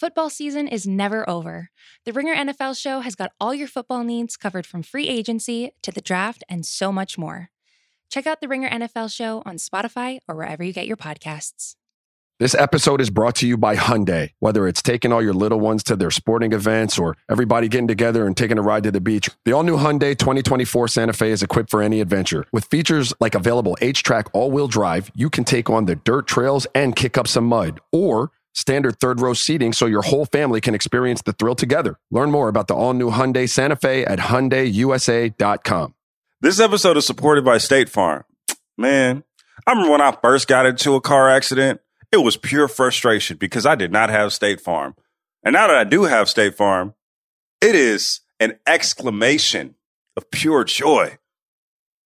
Football season is never over. The Ringer NFL show has got all your football needs covered from free agency to the draft and so much more. Check out the Ringer NFL show on Spotify or wherever you get your podcasts. This episode is brought to you by Hyundai. Whether it's taking all your little ones to their sporting events or everybody getting together and taking a ride to the beach, the all new Hyundai 2024 Santa Fe is equipped for any adventure. With features like available H track all wheel drive, you can take on the dirt trails and kick up some mud. Or standard third row seating so your whole family can experience the thrill together. Learn more about the all new Hyundai Santa Fe at HyundaiUSA.com. This episode is supported by State Farm. Man, I remember when I first got into a car accident, it was pure frustration because I did not have State Farm. And now that I do have State Farm, it is an exclamation of pure joy.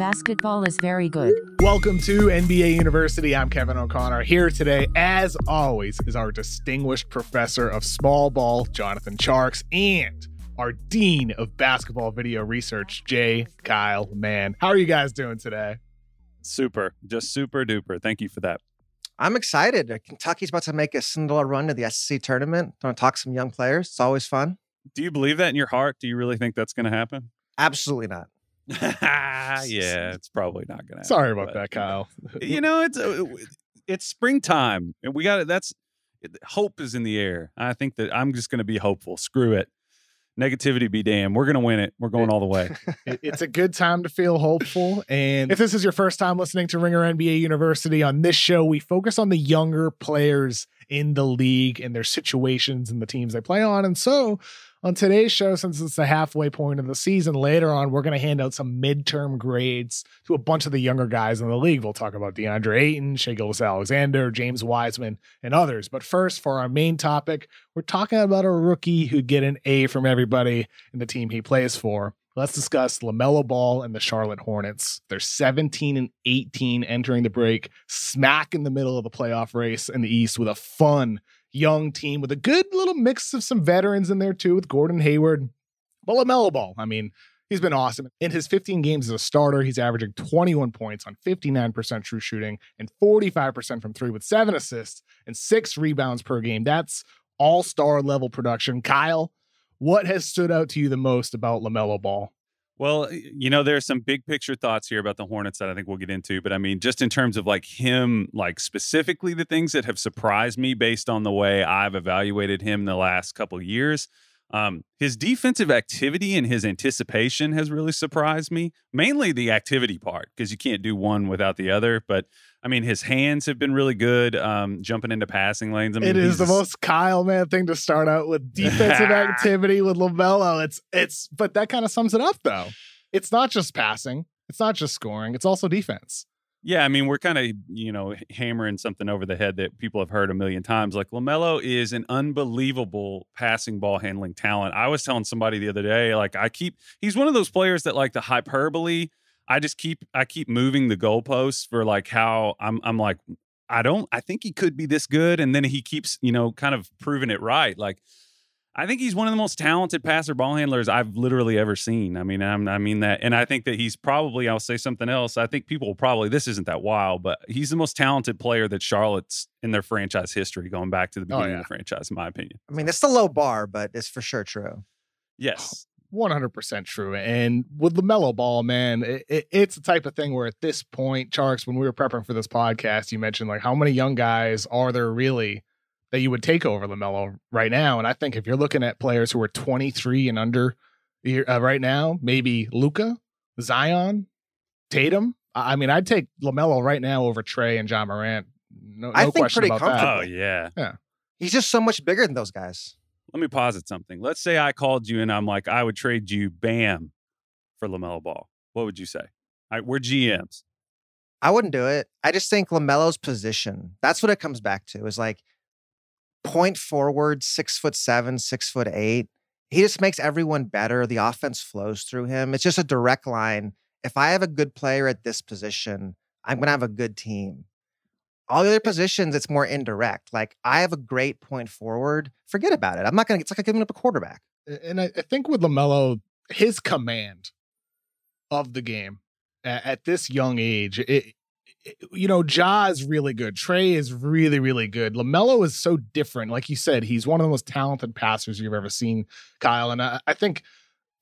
Basketball is very good. Welcome to NBA University. I'm Kevin O'Connor. Here today, as always, is our distinguished professor of small ball, Jonathan Tjarks, and our dean of basketball video research, J. Kyle Mann. How are you guys doing today? Super, just super duper. Thank you for that. I'm excited. Kentucky's about to make a Cinderella run to the SEC tournament. Going to talk some young players. It's always fun. Do you believe that in your heart? Do you really think that's going to happen? Absolutely not. yeah, it's probably not going to. Sorry about that, Kyle. you know, it's uh, it's springtime, and we got it. That's hope is in the air. I think that I'm just to be hopeful. Screw it. Negativity be damned. We're going to win it. We're going all the way. it's a good time to feel hopeful. And if this is your first time listening to Ringer NBA University, on this show, we focus on the younger players in the league and their situations and the teams they play on. And so on today's show, since it's the halfway point of the season, later on, we're going to hand out some midterm grades to a bunch of the younger guys in the league. We'll talk about DeAndre Ayton, Shai Gilgeous-Alexander, James Wiseman, and others. But first, for our main topic, we're talking about a rookie who'd get an A from everybody in the team he plays for. Let's discuss LaMelo Ball and the Charlotte Hornets. They're 17 and 18 entering the break, smack in the middle of the playoff race in the East with a fun young team with a good little mix of some veterans in there too, with Gordon Hayward. But LaMelo Ball, I mean, he's been awesome. In his 15 games as a starter, he's averaging 21 points on 59% true shooting and 45% from three with seven assists and six rebounds per game. That's all star level production. Kyle, what has stood out to you the most about LaMelo Ball? Well, you know, there's some big picture thoughts here about the Hornets that I think we'll get into. But I mean, just in terms of like him, like specifically the things that have surprised me based on the way I've evaluated him the last couple years. Um, his defensive activity and his anticipation has really surprised me. Mainly the activity part, because you can't do one without the other. But I mean, his hands have been really good, um, jumping into passing lanes. I mean, it is the most Kyle Mann thing to start out with defensive activity with LaMelo. It's it's, but that kind of sums it up though. It's not just passing. It's not just scoring. It's also defense. Yeah, I mean, we're kind of, you know, hammering something over the head that people have heard a million times. Like LaMelo is an unbelievable passing ball handling talent. I was telling somebody the other day, like I keep he's one of those players that like the hyperbole I just keep I keep moving the goalposts for like how I'm I'm like I don't I think he could be this good and then he keeps, you know, kind of proving it right. Like I think he's one of the most talented passer ball handlers I've literally ever seen. I mean, I'm, i mean that, and I think that he's probably. I'll say something else. I think people will probably. This isn't that wild, but he's the most talented player that Charlotte's in their franchise history, going back to the oh, beginning oh, yeah. of the franchise, in my opinion. I mean, it's the low bar, but it's for sure true. Yes, 100% true. And with LaMelo Ball, man, it, it, it's the type of thing where at this point, Tjarks, when we were prepping for this podcast, you mentioned like how many young guys are there really that you would take over LaMelo right now? And I think if you're looking at players who are 23 and under uh, right now, maybe Luka, Zion, Tatum. I mean, I'd take LaMelo right now over Trae and Ja Morant. No, no I think question pretty about that. Oh, yeah. Yeah. He's just so much bigger than those guys let me posit something. Let's say I called you and I'm like, I would trade you Bam for LaMelo Ball. What would you say? I, we're GMs. I wouldn't do it. I just think LaMelo's position, that's what it comes back to, is like point forward, six foot seven, six foot eight. he just makes everyone better. The offense flows through him. It's just a direct line. If I have a good player at this position, I'm going to have a good team. All the other positions, it's more indirect. Like I have a great point forward. Forget about it. I'm not going to, it's like giving up a quarterback. And I, I think with LaMelo, his command of the game at, at this young age, it, you know, Ja is really good. Trae is really, really good. LaMelo is so different. Like you said, he's one of the most talented passers you've ever seen, Kyle. And I, I think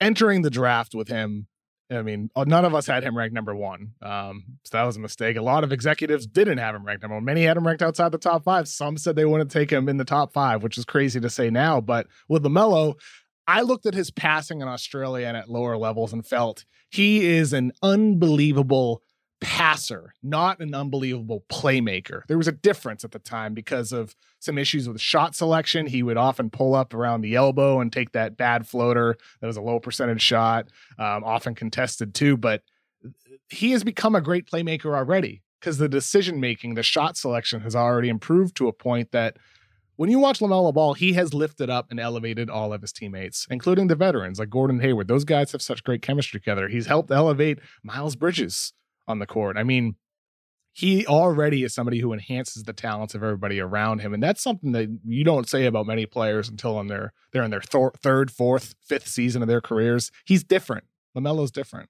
entering the draft with him, I mean, uh, none of us had him ranked number one. Um, so that was a mistake. A lot of executives didn't have him ranked number one. Many had him ranked outside the top five. Some said they wouldn't take him in the top five, which is crazy to say now. But with LaMelo, I looked at his passing in Australia and at lower levels and felt he is an unbelievable passer, not an unbelievable playmaker. There was a difference at the time because of some issues with shot selection. He would often pull up around the elbow and take that bad floater that was a low percentage shot, um, often contested too. But he has become a great playmaker already because the decision making, the shot selection has already improved to a point that when you watch LaMelo Ball, he has lifted up and elevated all of his teammates, including the veterans like Gordon Hayward. Those guys have such great chemistry together. He's helped elevate Miles Bridges on the court. I mean, he already is somebody who enhances the talents of everybody around him, and that's something that you don't say about many players until in their they're in their th- third, fourth, fifth season of their careers. He's different. Lamelo's different.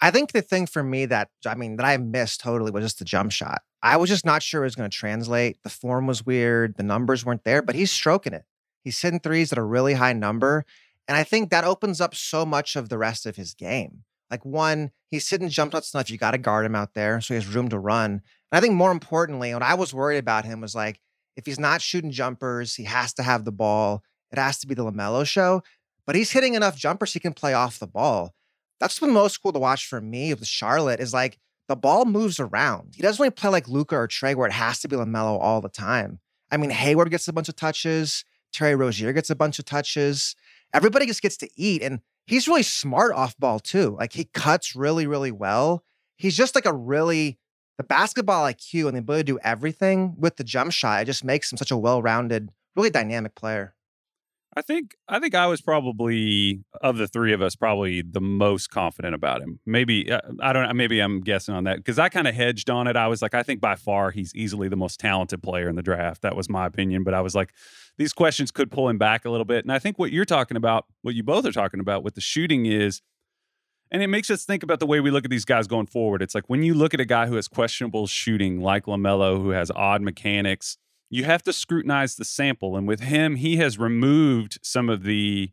I think the thing for me that I mean that I missed totally was just the jump shot. I was just not sure it was going to translate. The form was weird. The numbers weren't there, but he's stroking it. He's hitting threes at a really high number. And I think that opens up so much of the rest of his game. Like one, he's sitting jump shots enough. You got to guard him out there, so he has room to run. And I think more importantly, what I was worried about him was like, if he's not shooting jumpers, he has to have the ball. It has to be the LaMelo show. But he's hitting enough jumpers he can play off the ball. That's been most cool to watch for me with Charlotte is like the ball moves around. He doesn't really play like Luka or Trae where it has to be LaMelo all the time. I mean, Hayward gets a bunch of touches. Terry Rozier gets a bunch of touches. Everybody just gets to eat. And he's really smart off ball too. Like he cuts really, really well. He's just like a really the basketball IQ and the ability to do everything with the jump shot. It just makes him such a well-rounded, really dynamic player. I think I think I was probably of the three of us probably the most confident about him. Maybe uh, I don't. Maybe I'm guessing on that because I kind of hedged on it. I was like, I think by far he's easily the most talented player in the draft. That was my opinion. But I was like, these questions could pull him back a little bit. And I think what you're talking about, what you both are talking about with the shooting is, and it makes us think about the way we look at these guys going forward. It's like when you look at a guy who has questionable shooting, like Lamelo, who has odd mechanics you have to scrutinize the sample. And with him, he has removed some of the,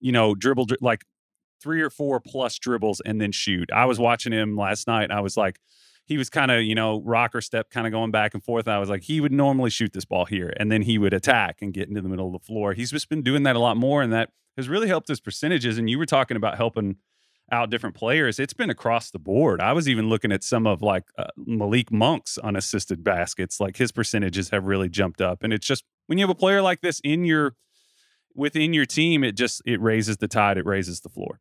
you know, dribble, like three or four plus dribbles and then shoot. I was watching him last night. I was like, he was kind of, you know, rocker step, kind of going back and forth. I was like, he would normally shoot this ball here and then he would attack and get into the middle of the floor. He's just been doing that a lot more. And that has really helped his percentages. And you were talking about helping out different players, it's been across the board. I was even looking at some of like uh, Malik Monk's unassisted baskets. Like his percentages have really jumped up, and it's just when you have a player like this in your within your team, it just it raises the tide, it raises the floor.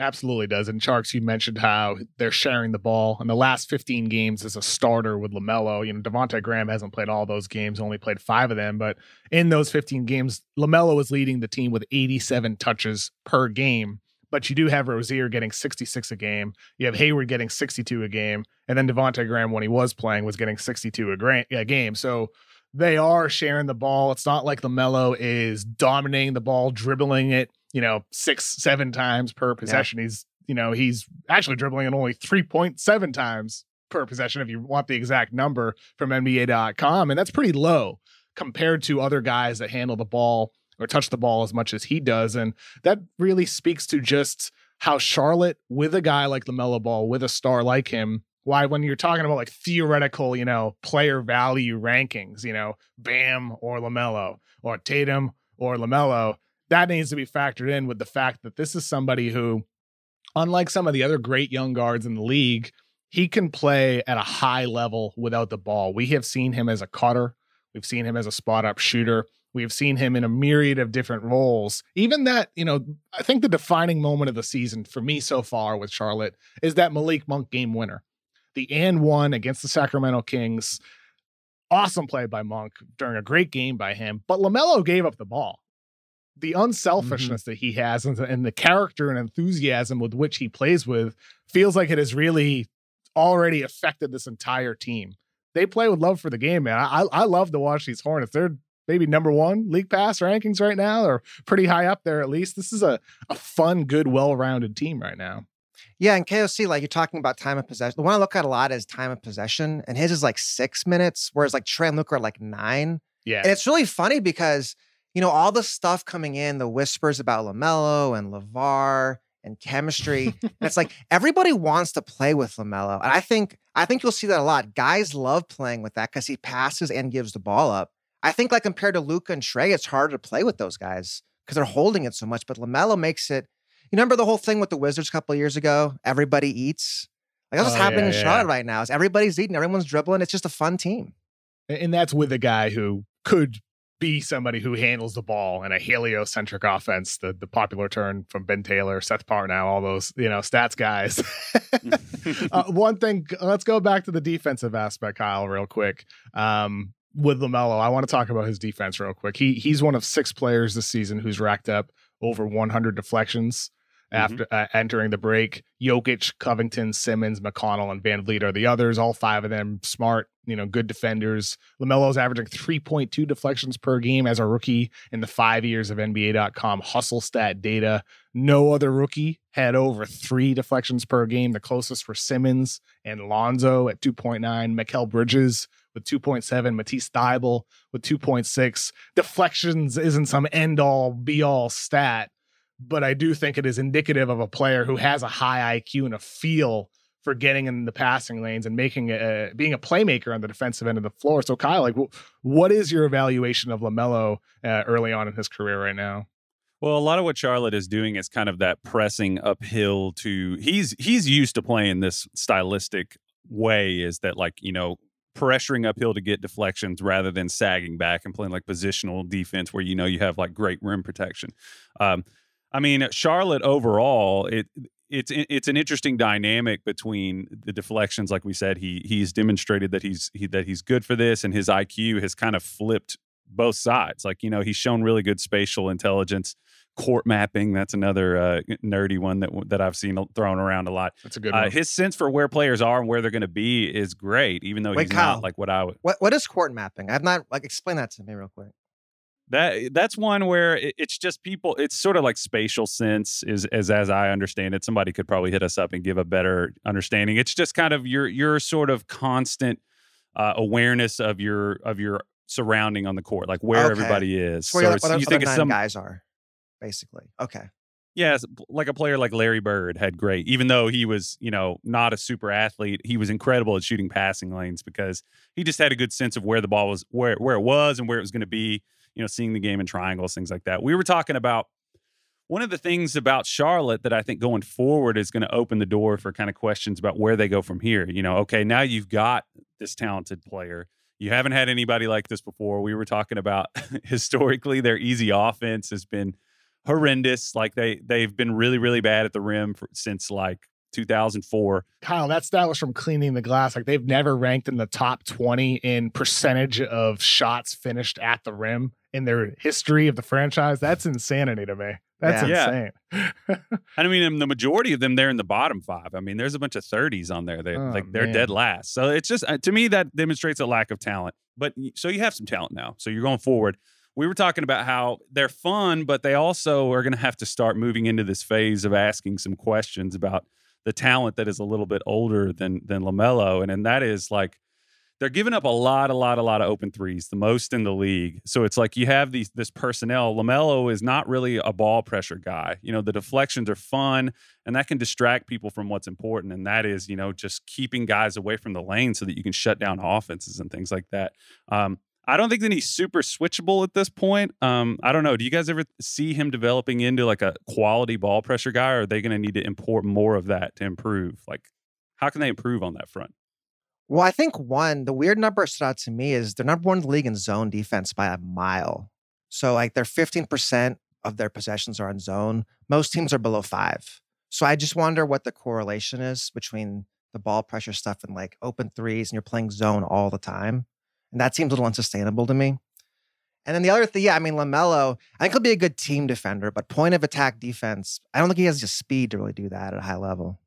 Absolutely does. And Tjarks, you mentioned how they're sharing the ball in the last 15 games as a starter with LaMelo. You know, Devonte Graham hasn't played all those games, only played five of them. But in those 15 games, LaMelo is leading the team with 87 touches per game but you do have Rozier getting 66 a game. You have Hayward getting 62 a game. And then Devonte Graham, when he was playing, was getting 62 a, gra- a game. So they are sharing the ball. It's not like LaMelo is dominating the ball, dribbling it, you know, six, seven times per possession. Yeah. He's, you know, he's actually dribbling it only 3.7 times per possession if you want the exact number from NBA.com. And that's pretty low compared to other guys that handle the ball or touch the ball as much as he does. And that really speaks to just how Charlotte, with a guy like LaMelo Ball, with a star like him, why when you're talking about like theoretical, you know, player value rankings, you know, Bam or LaMelo or Tatum or LaMelo, that needs to be factored in with the fact that this is somebody who, unlike some of the other great young guards in the league, he can play at a high level without the ball. We have seen him as a cutter. We've seen him as a spot up shooter. We've seen him in a myriad of different roles. Even that, you know, I think the defining moment of the season for me so far with Charlotte is that Malik Monk game winner. The and one against the Sacramento Kings. Awesome play by Monk during a great game by him. But LaMelo gave up the ball. the mm-hmm. unselfishness that he has and the, and the character and enthusiasm with which he plays with feels like it has really already affected this entire team. They play with love for the game, man. I I love to watch these Hornets. They're maybe number one league pass rankings right now, or pretty high up there at least. This is a a fun, good, well rounded team right now. Yeah, and KOC, like you're talking about time of possession. The one I look at a lot is time of possession, and his is like six minutes, whereas like Trae and Luke are like nine. Yeah, And it's really funny because, you know, all the stuff coming in, the whispers about LaMelo and LaVar and chemistry. and it's like everybody wants to play with LaMelo. And I think I think you'll see that a lot. Guys love playing with that because he passes and gives the ball up. I think like compared to Luka and Trae, it's harder to play with those guys because they're holding it so much. But LaMelo makes it. You remember the whole thing with the Wizards a couple of years ago? Everybody eats. Like that's what's Oh, happening yeah, in yeah. Charlotte right now. Is everybody's eating, everyone's dribbling. It's just a fun team. and that's with a guy who could be somebody who handles the ball in a heliocentric offense, the the popular term from Ben Taylor, Seth Partnow, all those you know stats guys. uh, one thing, let's go back to the defensive aspect, Kyle, real quick. Um, with Lamelo, I want to talk about his defense real quick. He he's one of six players this season who's racked up over 100 deflections after uh, entering the break. Jokic, Covington, Simmons, McConnell, and VanVleet are the others. All five of them smart, you know, good defenders. Lamelo's averaging 3.2 deflections per game as a rookie in the five years of NBA.com hustle stat data. No other rookie had over three deflections per game. The closest were Simmons and Lonzo at 2.9, Mikal Bridges with 2.7, Matisse Thybulle with 2.6. Deflections isn't some end all be all stat, but I do think it is indicative of a player who has a high IQ and a feel for getting in the passing lanes and making a being a playmaker on the defensive end of the floor. So Kyle, like, what is your evaluation of Lamelo uh, early on in his career right now? Well, a lot of what Charlotte is doing is kind of that pressing uphill to he's he's used to playing this stylistic way is that like, you know, pressuring uphill to get deflections rather than sagging back and playing like positional defense where you know you have like great rim protection. Um I mean, Charlotte overall, it it's it's an interesting dynamic between the deflections like we said he he's demonstrated that he's he, that he's good for this and his IQ has kind of flipped both sides. Like, you know, he's shown really good spatial intelligence court mapping. That's another uh, nerdy one that that I've seen thrown around a lot. That's a good Uh, one. his sense for where players are and where they're going to be is great, even though Wait, he's Kyle. not like what I would. What what is court mapping? I've not like explain that to me real quick. That that's one where it, it's just people. It's sort of like spatial sense, is as as I understand it. Somebody could probably hit us up and give a better understanding. It's just kind of your your sort of constant uh, awareness of your of your surrounding on the court, like where Okay. everybody is. It's where your- it's- what you think of some guys are, basically. Okay. Yes, like a player like Larry Bird had great, even though he was, you know, not a super athlete. He was incredible at shooting passing lanes because he just had a good sense of where the ball was, where where it was, and where it was going to be. You know, seeing the game in triangles, things like that. We were talking about one of the things about Charlotte that I think going forward is going to open the door for kind of questions about where they go from here. You know, okay, now you've got this talented player. You haven't had anybody like this before. We were talking about historically their easy offense has been horrendous. Like they they've been really really bad at the rim for, since like 2004. Kyle, that stat was from cleaning the glass. Like they've never ranked in the top 20 in percentage of shots finished at the rim in their history of the franchise. That's insanity to me. That's Yeah. insane. I mean, and the majority of them they're in the bottom five. I mean, there's a bunch of 30s on there. They Oh, like they're dead last. So it's just uh, to me that demonstrates a lack of talent. But so you have some talent now. So you're going forward. We were talking about how they're fun, but they also are going to have to start moving into this phase of asking some questions about the talent that is a little bit older than than Lamelo, and and that is like they're giving up a lot, a lot, a lot of open threes, the most in the league. So it's like you have these this personnel. Lamelo is not really a ball pressure guy. You know, the deflections are fun, and that can distract people from what's important, and that is you know just keeping guys away from the lane so that you can shut down offenses and things like that. Um, I don't think that he's super switchable at this point. Um, I don't know. Do you guys ever see him developing into like a quality ball pressure guy, or are they going to need to import more of that to improve? Like, how can they improve on that front? Well, I think one, the weird number stood out to me is they're number one in the league in zone defense by a mile. So like they're 15% of their possessions are on zone. Most teams are below five. So I just wonder what the correlation is between the ball pressure stuff and like open threes and you're playing zone all the time. And that seems a little unsustainable to me. And then the other thing, yeah, I mean, LaMelo, I think he'll be a good team defender, but point of attack defense, I don't think he has the speed to really do that at a high level.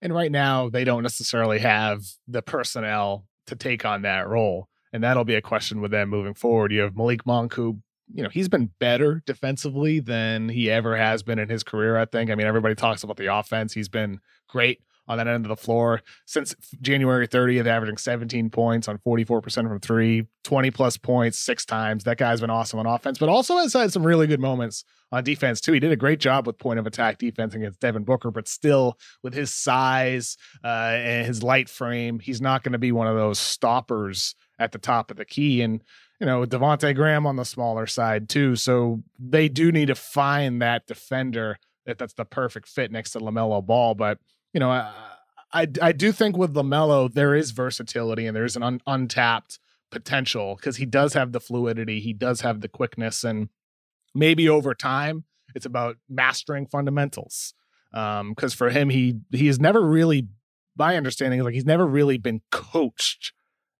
And right now, they don't necessarily have the personnel to take on that role. And that'll be a question with them moving forward. You have Malik Monk, who, you know, he's been better defensively than he ever has been in his career, I think. I mean, everybody talks about the offense. He's been great on that end of the floor since January 30th, averaging 17 points on 44% from three, 20 plus points six times. That guy's been awesome on offense, but also has had some really good moments on defense too. He did a great job with point of attack defense against Devin Booker, but still with his size uh, and his light frame, he's not going to be one of those stoppers at the top of the key. And you know, Devonte Graham on the smaller side too. So they do need to find that defender that that's the perfect fit next to LaMelo Ball. But you know, I, I, I do think with LaMelo, there is versatility and there's an un, untapped potential because he does have the fluidity, he does have the quickness, and maybe over time, it's about mastering fundamentals. Because um, for him, he he has never really, my understanding is like he's never really been coached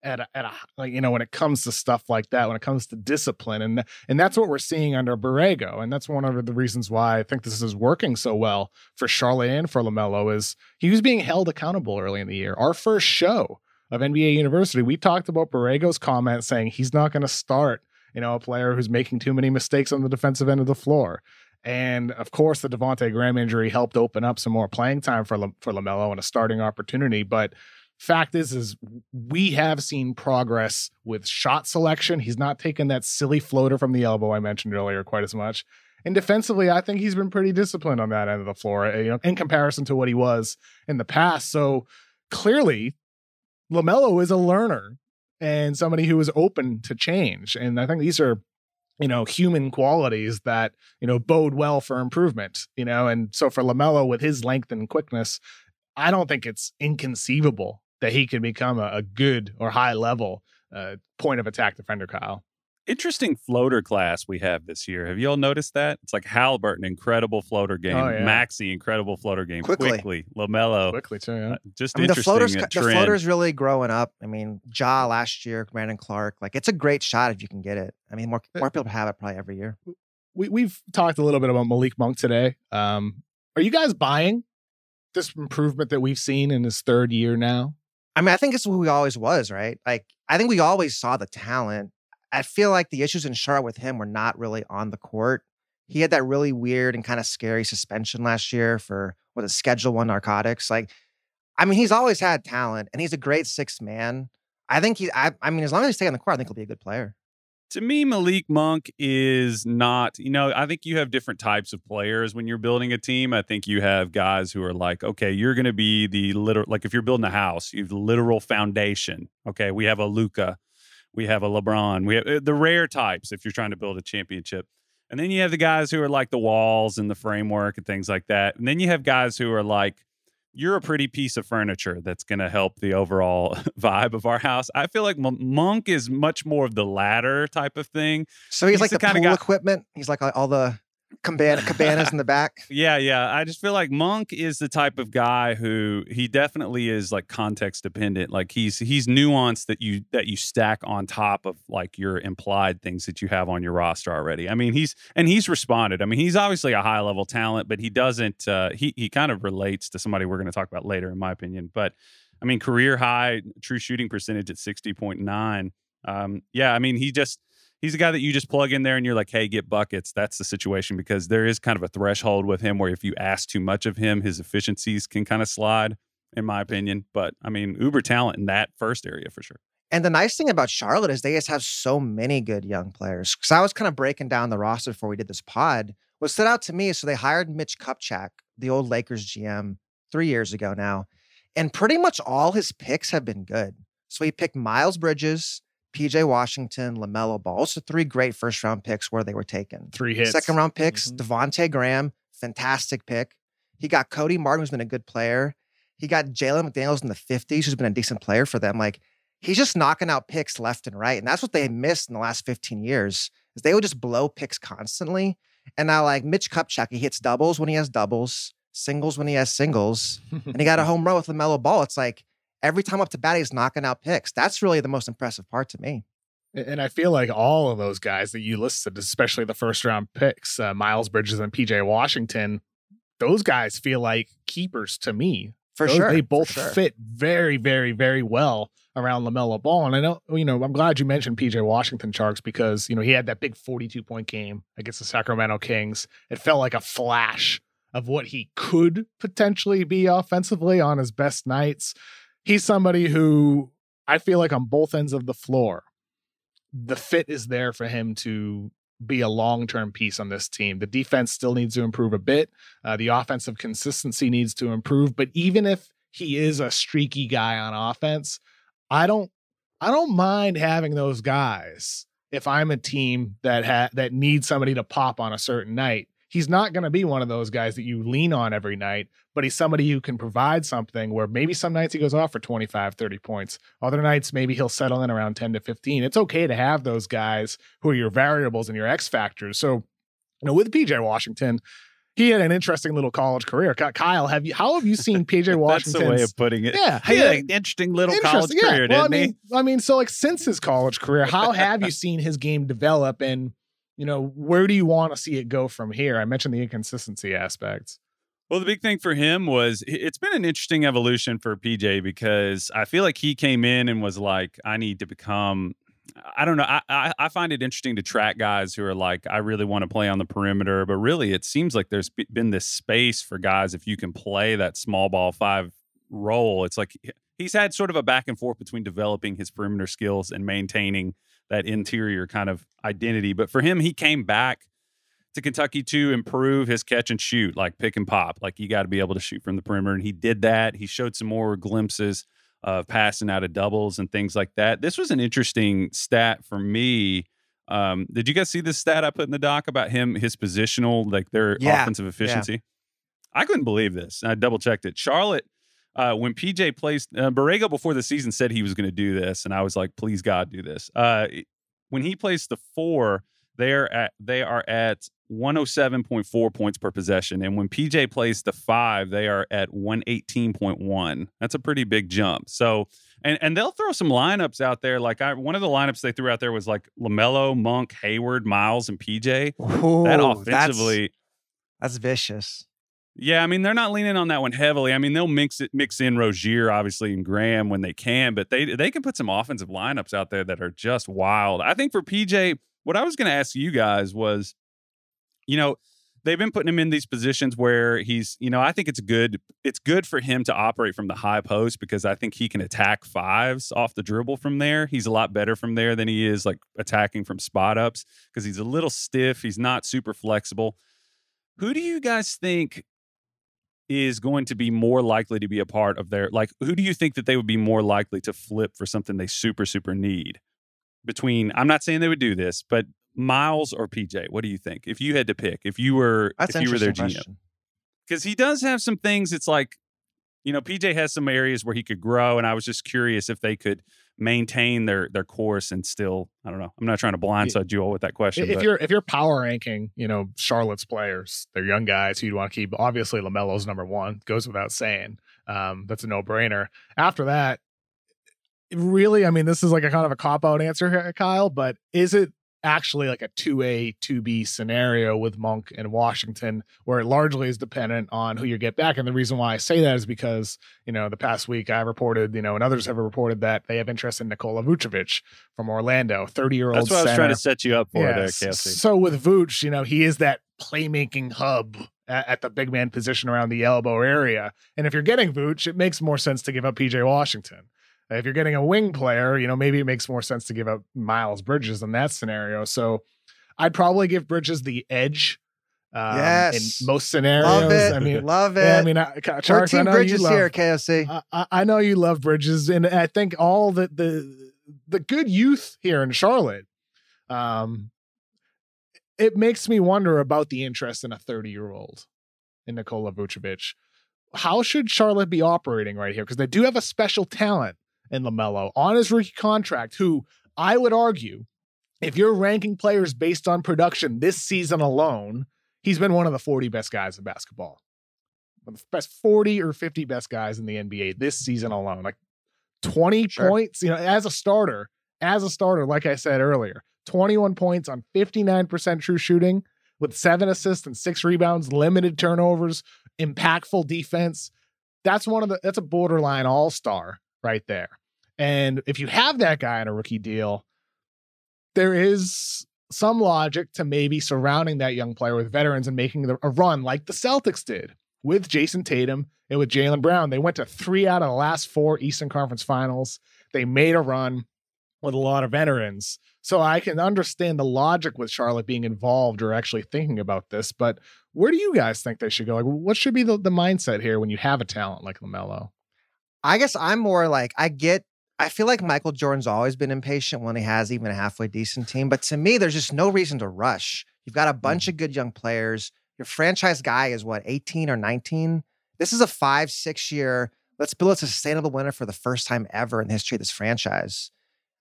at a, at a like you know when it comes to stuff like that when it comes to discipline and and that's what we're seeing under Borrego and that's one of the reasons why I think this is working so well for Charlotte and for Lamelo is he was being held accountable early in the year. Our first show of NBA University, we talked about Borrego's comment saying he's not going to start you know a player who's making too many mistakes on the defensive end of the floor. And of course, the Devonte Graham injury helped open up some more playing time for La- for Lamelo and a starting opportunity. But fact is is we have seen progress with shot selection. He's not taken that silly floater from the elbow i mentioned earlier quite as much. And defensively i think he's been pretty disciplined on that end of the floor eh, you know in comparison to what he was in the past. So clearly lamelo is a learner and somebody who is open to change. And i think these are you know human qualities that you know bode well for improvement you know? And so for lamelo with his length and quickness I don't think it's inconceivable that he can become a, a good or high level uh, point of attack defender, Kyle. Interesting floater class we have this year. Have you all noticed that? It's like Halliburton, incredible floater game. Oh, yeah. Maxey, incredible floater game. Quickly, quickly. Lamelo, quickly too. Yeah. Uh, just I mean, the floaters, the floaters really growing up. I mean, Ja last year, Brandon Clarke. Like, it's a great shot if you can get it. I mean, more more people have it probably every year. We we've talked a little bit about Malik Monk today. Um, are you guys buying this improvement that we've seen in his third year now? I mean, I think it's who he always was, right? Like, I think we always saw the talent. I feel like the issues in Charlotte with him were not really on the court. He had that really weird and kind of scary suspension last year for what a Schedule One narcotics. Like, I mean, he's always had talent, and he's a great sixth man. I think he. I, I mean, as long as he stay on the court, I think he'll be a good player to me, Malik Monk is not, you know, I think you have different types of players when you're building a team. I think you have guys who are like, okay, you're going to be the literal, like if you're building a house, you have the literal foundation. Okay, we have a Luka, we have a LeBron, we have uh, the rare types if you're trying to build a championship. And then you have the guys who are like the walls and the framework and things like that. And then you have guys who are like, you're a pretty piece of furniture that's going to help the overall vibe of our house. I feel like Monk is much more of the latter type of thing. So he's, he's like the, the kind pool of guy- equipment. He's like uh, all the cabana, cabanas in the back. Yeah, yeah. I just feel like Monk is the type of guy who he definitely is like context dependent. Like he's he's nuanced that you that you stack on top of like your implied things that you have on your roster already. I mean, he's and he's responded. I mean, he's obviously a high level talent, but he doesn't. Uh, he he kind of relates to somebody we're going to talk about later, in my opinion. But I mean, career high true shooting percentage at sixty point nine. Um, yeah, I mean, he just he's a guy that you just plug in there and you're like, hey, get buckets. That's the situation because there is kind of a threshold with him where if you ask too much of him, his efficiencies can kind of slide, in my opinion. But I mean, uber talent in that first area for sure. And the nice thing about Charlotte is they just have so many good young players. Because I was kind of breaking down the roster before we did this pod. What stood out to me is so they hired Mitch Kupchak, the old Lakers GM, three years ago now. And pretty much all his picks have been good. So he picked Miles Bridges, PJ Washington, LaMelo Ball. Also, three great first round picks where they were taken. Three hits. Second round picks, mm-hmm. Devonte Graham, fantastic pick. He got Cody Martin, who's been a good player. He got Jalen McDaniels in the 50s, who's been a decent player for them. Like, he's just knocking out picks left and right. And that's what they missed in the last 15 years, is they would just blow picks constantly. And now, like Mitch Kupchak, he hits doubles when he has doubles, singles when he has singles. and he got a home run with LaMelo Ball. It's like, every time up to bat, he's knocking out picks. That's really the most impressive part to me. And I feel like all of those guys that you listed, especially the first round picks, uh, Miles Bridges and PJ Washington, those guys feel like keepers to me. For Those- sure. They both sure. fit very, very, very well around LaMelo Ball. And I know, you know, I'm glad you mentioned PJ Washington Tjarks because, you know, he had that big 42 point game against the Sacramento Kings. It felt like a flash of what he could potentially be offensively on his best nights. He's somebody who I feel like on both ends of the floor, the fit is there for him to be a long term piece on this team. The defense still needs to improve a bit. Uh, the offensive consistency needs to improve. But even if he is a streaky guy on offense, I don't I don't mind having those guys if I'm a team that ha- that needs somebody to pop on a certain night. He's not going to be one of those guys that you lean on every night, but he's somebody who can provide something where maybe some nights he goes off for 25, 30 points. Other nights, maybe he'll settle in around 10 to 15. It's okay to have those guys who are your variables and your X factors. So, you know, with PJ Washington, he had an interesting little college career. Kyle, have you? How have you seen PJ Washington? That's Washington? the way of putting it. Yeah, He yeah. had an interesting little college yeah. career, well, didn't I mean, I mean, so like since his college career, how have you seen his game develop, and you know, where do you want to see it go from here? I mentioned the inconsistency aspects. Well, the big thing for him was it's been an interesting evolution for PJ because I feel like he came in and was like, I need to become. I don't know. I, I find it interesting to track guys who are like, I really want to play on the perimeter, but really, it seems like there's been this space for guys if you can play that small ball five role. It's like he's had sort of a back and forth between developing his perimeter skills and maintaining that interior kind of identity. But for him, he came back to Kentucky to improve his catch and shoot, like pick and pop. Like you got to be able to shoot from the perimeter. And he did that. He showed some more glimpses of passing out of doubles and things like that. This was an interesting stat for me. Um, did you guys see this stat I put in the doc about him, his positional, like their Yeah, offensive efficiency? I couldn't believe this. I double checked it. Charlotte, uh, when PJ plays, uh, Borrego before the season said he was going to do this, and I was like, please God, do this. Uh, when he plays the four, they're at they are at 107.4 points per possession, and when PJ plays the five, they are at 118.1. That's a pretty big jump. So, and and they'll throw some lineups out there. Like I, one of the lineups they threw out there was like Lamelo, Monk, Hayward, Miles, and PJ. that Ooh, that's- offensively. that's vicious. Yeah, I mean they're not leaning on that one heavily. I mean they'll mix it, mix in Rozier obviously and Graham when they can, but they they can put some offensive lineups out there that are just wild. I think for PJ, what I was going to ask you guys was, you know, they've been putting him in these positions where he's, you know, I think it's good. It's good for him to operate from the high post because I think he can attack fives off the dribble from there. He's a lot better from there than he is like attacking from spot ups because he's a little stiff. He's not super flexible. Who do you guys think is going to be more likely to be a part of their like who do you think that they would be more likely to flip for something they super super need? Between I'm not saying they would do this but Miles or PJ what do you think? If you had to pick if you were That's if you were their GM because he does have some things it's like you know PJ has some areas where he could grow and I was just curious if they could maintain their their course and still I don't know I'm not trying to blindside you all with that question If but you're if you're power ranking, you know Charlotte's players, they're young guys who you'd want to keep. Obviously, Lamelo's number one, goes without saying. Um, that's a no brainer. After that, really, I mean, this is like a kind of a cop out answer here, Kyle. But is it actually like a two A two B scenario with Monk and Washington, where it largely is dependent on who you get back? And the reason why I say that is because you know the past week I reported, you know, and others have reported that they have interest in Nikola Vucevic from Orlando, thirty year old. that's what I was trying to set you up for there Cassie So with Vooch, you know, he is that playmaking hub at, at the big man position around the elbow area. And if you're getting Vooch, it makes more sense to give up PJ Washington. If you're getting a wing player, you know, maybe it makes more sense to give up Miles Bridges in that scenario. So I'd probably give Bridges the edge. Um, Yes. In most scenarios. Love it. I mean, Love it. yeah, I mean, I, We're Charles, I know Bridges you love, here, KOC. I- I, I know you love Bridges, and I think all the the the good youth here in Charlotte, um, it makes me wonder about the interest in a 30 year old in Nikola Vucevic. How should Charlotte be operating right here? Because they do have a special talent in Lamelo on his rookie contract, who I would argue, if you're ranking players based on production this season alone, he's been one of the 40 best guys in basketball one of the best 40 or 50 best guys in the NBA this season alone. Like 20 Sure. points, you know, as a starter, as a starter, like I said earlier, 21 points on 59% true shooting with seven assists and six rebounds, limited turnovers, impactful defense. That's one of the that's a borderline all-star right there. And if you have that guy on a rookie deal, there is some logic to maybe surrounding that young player with veterans and making a run like the Celtics did with Jayson Tatum and with Jaylen Brown. They went to three out of the last four Eastern Conference finals. They made a run with a lot of veterans. So I can understand the logic with Charlotte being involved or actually thinking about this. But where do you guys think they should go? Like, what should be the, the mindset here when you have a talent like LaMelo? I guess I'm more like, I get I feel like Michael Jordan's always been impatient when he has even a halfway decent team. But to me, there's just no reason to rush. You've got a bunch mm-hmm. of good young players. Your franchise guy is what, 18 or 19? This is a five, six year, let's build a sustainable winner for the first time ever in the history of this franchise.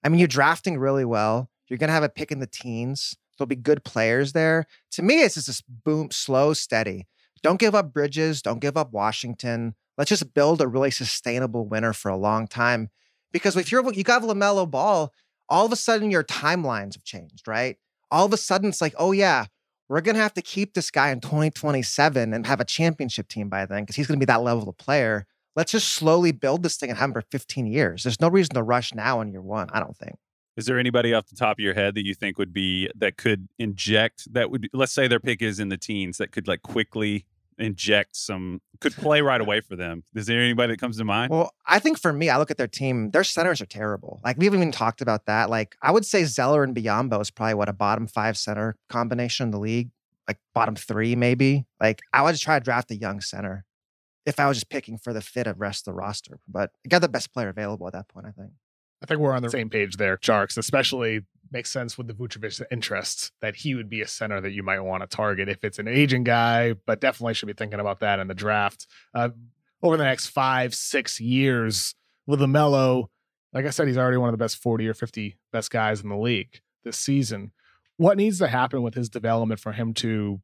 I mean, you're drafting really well. You're going to have a pick in the teens. There'll be good players there. To me, it's just this boom, slow, steady. Don't give up Bridges. Don't give up Washington. Let's just build a really sustainable winner for a long time. Because if you're you got LaMelo Ball, all of a sudden your timelines have changed, right? All of a sudden it's like, oh yeah, we're gonna have to keep this guy in 2027 and have a championship team by then because he's gonna be that level of player. Let's just slowly build this thing and have him for 15 years. There's no reason to rush now in year one, I don't think. Is there anybody off the top of your head that you think would be that could inject that would let's say their pick is in the teens that could like quickly inject some could play right away for them. Is there anybody that comes to mind? Well, I think for me, I look at their team, their centers are terrible. Like we haven't even talked about that. Like I would say Zeller and Biyombo is probably what a bottom five center combination in the league, like bottom three, maybe. Like I would just try to draft a young center if I was just picking for the fit of rest of the roster. But I got the best player available at that point, I think. I think we're on the same page there, Tjarks, especially makes sense with the Vucevic interests that he would be a center that you might want to target if it's an aging guy, but definitely should be thinking about that in the draft. Uh, over the next five, six years with LaMelo, like I said, he's already one of the best 40 or 50 best guys in the league this season. What needs to happen with his development for him to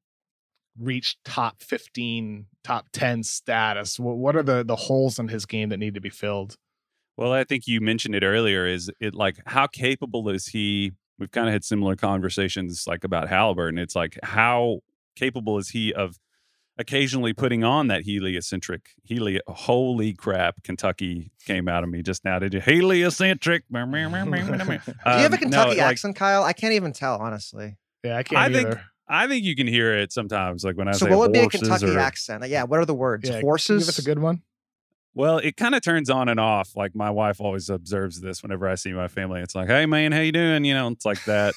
reach top 15, top 10 status? What are the, the holes in his game that need to be filled? Well, I think you mentioned it earlier. Is it like how capable is he? We've kind of had similar conversations like about Halliburton. It's like how capable is he of occasionally putting on that heliocentric heli holy crap kentucky came out of me just now did you heliocentric do you have a um, kentucky no, accent like, kyle i can't even tell honestly yeah i can't i either. think i think you can hear it sometimes like when i so say what would be a kentucky or, accent yeah what are the words yeah, horses give us a good one well, it kind of turns on and off. Like my wife always observes this whenever I see my family. It's like, "Hey, man, how you doing?" You know, it's like that.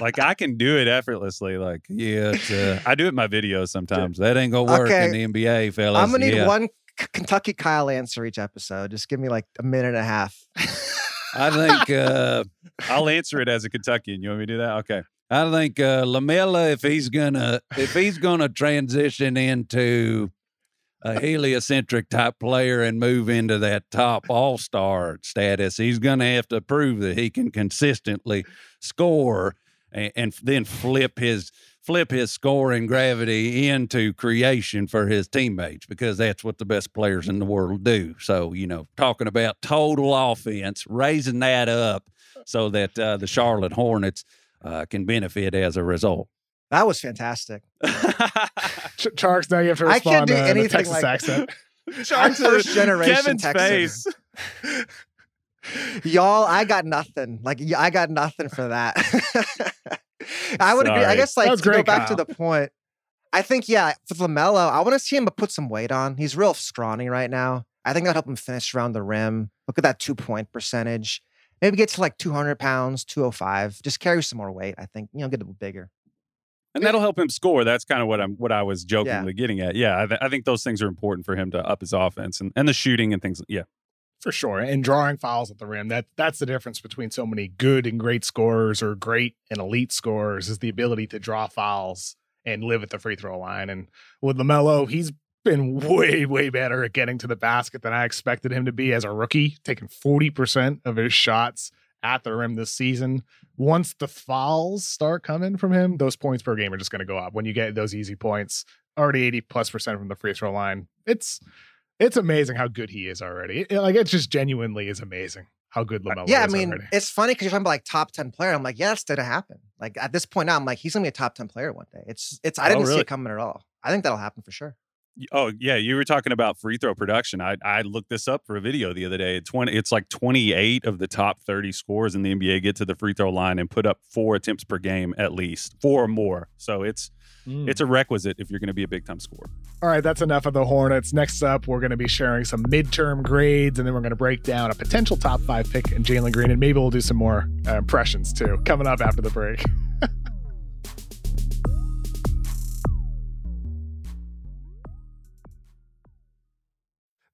like I can do it effortlessly. Like, yeah, uh, I do it in my videos sometimes. That ain't gonna work okay. in the NBA, fellas. I'm gonna need yeah. one Kentucky Kyle answer each episode. Just give me like a minute and a half. I think uh, I'll answer it as a Kentuckian. You want me to do that? Okay. I think uh, LaMelo, if he's gonna if he's gonna transition into a heliocentric type player and move into that top all star status, he's going to have to prove that he can consistently score and, and, then flip his flip his scoring gravity into creation for his teammates because that's what the best players in the world do. So you know, talking about total offense, raising that up so that uh, the Charlotte Hornets uh, can benefit as a result. That was fantastic. Ch- Tjarks, now you have to respond I can't do uh, anything Texas like accent. Tjarks first generation Kevin's Texas. face. Y'all, I got nothing. Like I got nothing for that. I would Sorry. agree. I guess like to great, go back Kyle. to the point. I think yeah, for LaMelo, I want to see him put some weight on. He's real scrawny right now. I think that'll help him finish around the rim. Look at that two point percentage. Maybe get to like 200 pounds, 205. Just carry some more weight. I think you know, get a little bigger and that'll help him score. That's kind of what I'm what I was jokingly yeah. getting at. Yeah, I, th- I, think those things are important for him to up his offense and, and the shooting and things. Yeah, for sure. And drawing fouls at the rim that that's the difference between so many good and great scorers or great and elite scorers is the ability to draw fouls and live at the free throw line. And with LaMelo, he's been way way better at getting to the basket than I expected him to be as a rookie, taking forty percent of his shots at the rim this season. Once the fouls start coming from him, those points per game are just going to go up. When you get those easy points, already 80 plus percent from the free throw line, it's it's amazing how good he is already. It, like it just genuinely is amazing how good uh, Lamelo yeah, I mean, already. it's funny because you're talking about like top 10 player. I'm like, yeah, that's gonna happen. Like at this point now, I'm like, he's gonna be a top 10 player one day. It's it's I Oh, didn't see really? it coming at all. I think that'll happen for sure. Oh yeah, you were talking about free throw production. I I looked this up for a video the other day. Twenty, it's like twenty eight of the top thirty scores in the NBA get to the free throw line and put up four attempts per game at least, four or more. So it's Mm. it's a requisite if you're going to be a big time scorer. All right, that's enough of the Hornets. Next up, we're going to be sharing some midterm grades, and then we're going to break down a potential top five pick in Jalen Green, and maybe we'll do some more uh, impressions too. Coming up after the break.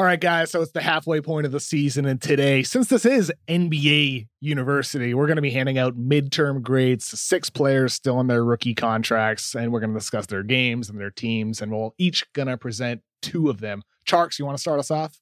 All right, guys. So it's the halfway point of the season. And today, since this is NBA University, we're going to be handing out midterm grades to six players still on their rookie contracts. And we're going to discuss their games and their teams. And we'll each going to present two of them. Tjarks, you want to start us off?